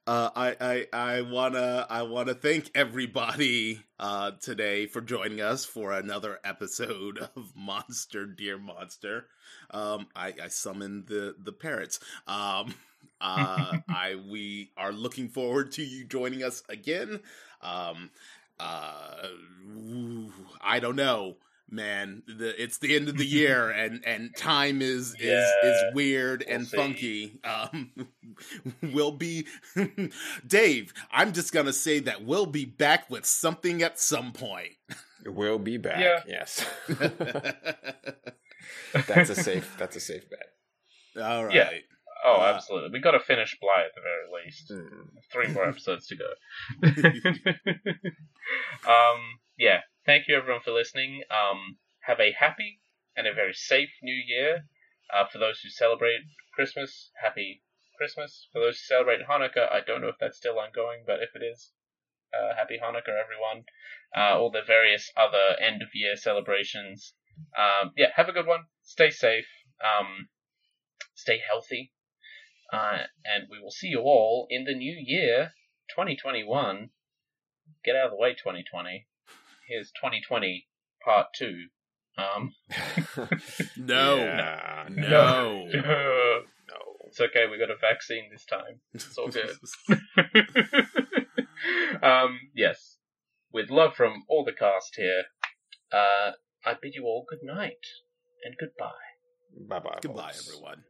uh, I, I I wanna I wanna thank everybody uh, today for joining us for another episode of Monster Dear Monster. Um, I, I summoned the the parrots. Um, uh, I we are looking forward to you joining us again. Um, uh, ooh, I don't know. man, the, it's the end of the year, and and time is is is weird we'll and see. funky. Um, we'll be, Dave. I'm just gonna say that we'll be back with something at some point. We'll be back. Yeah. Yes. that's a safe. That's a safe bet. All right. Yeah. Oh, Uh, absolutely. We got to finish Bly at the very least. Mm. Three more episodes to go. um, yeah. Thank you everyone for listening. Um, have a happy and a very safe New Year. Uh, for those who celebrate Christmas, happy Christmas. For those who celebrate Hanukkah, I don't know if that's still ongoing, but if it is, uh, happy Hanukkah, everyone. Uh, all the various other end of year celebrations. Um, yeah, have a good one. Stay safe. Um, stay healthy. Uh, and we will see you all in the new year, 2021. Get out of the way, 2020. Here's 2020 Part 2. Um, No. Yeah. No. No. it's okay, we got a vaccine this time. It's all good. um, yes. With love from all the cast here, uh, I bid you all good night and goodbye. Bye bye. Goodbye, everyone.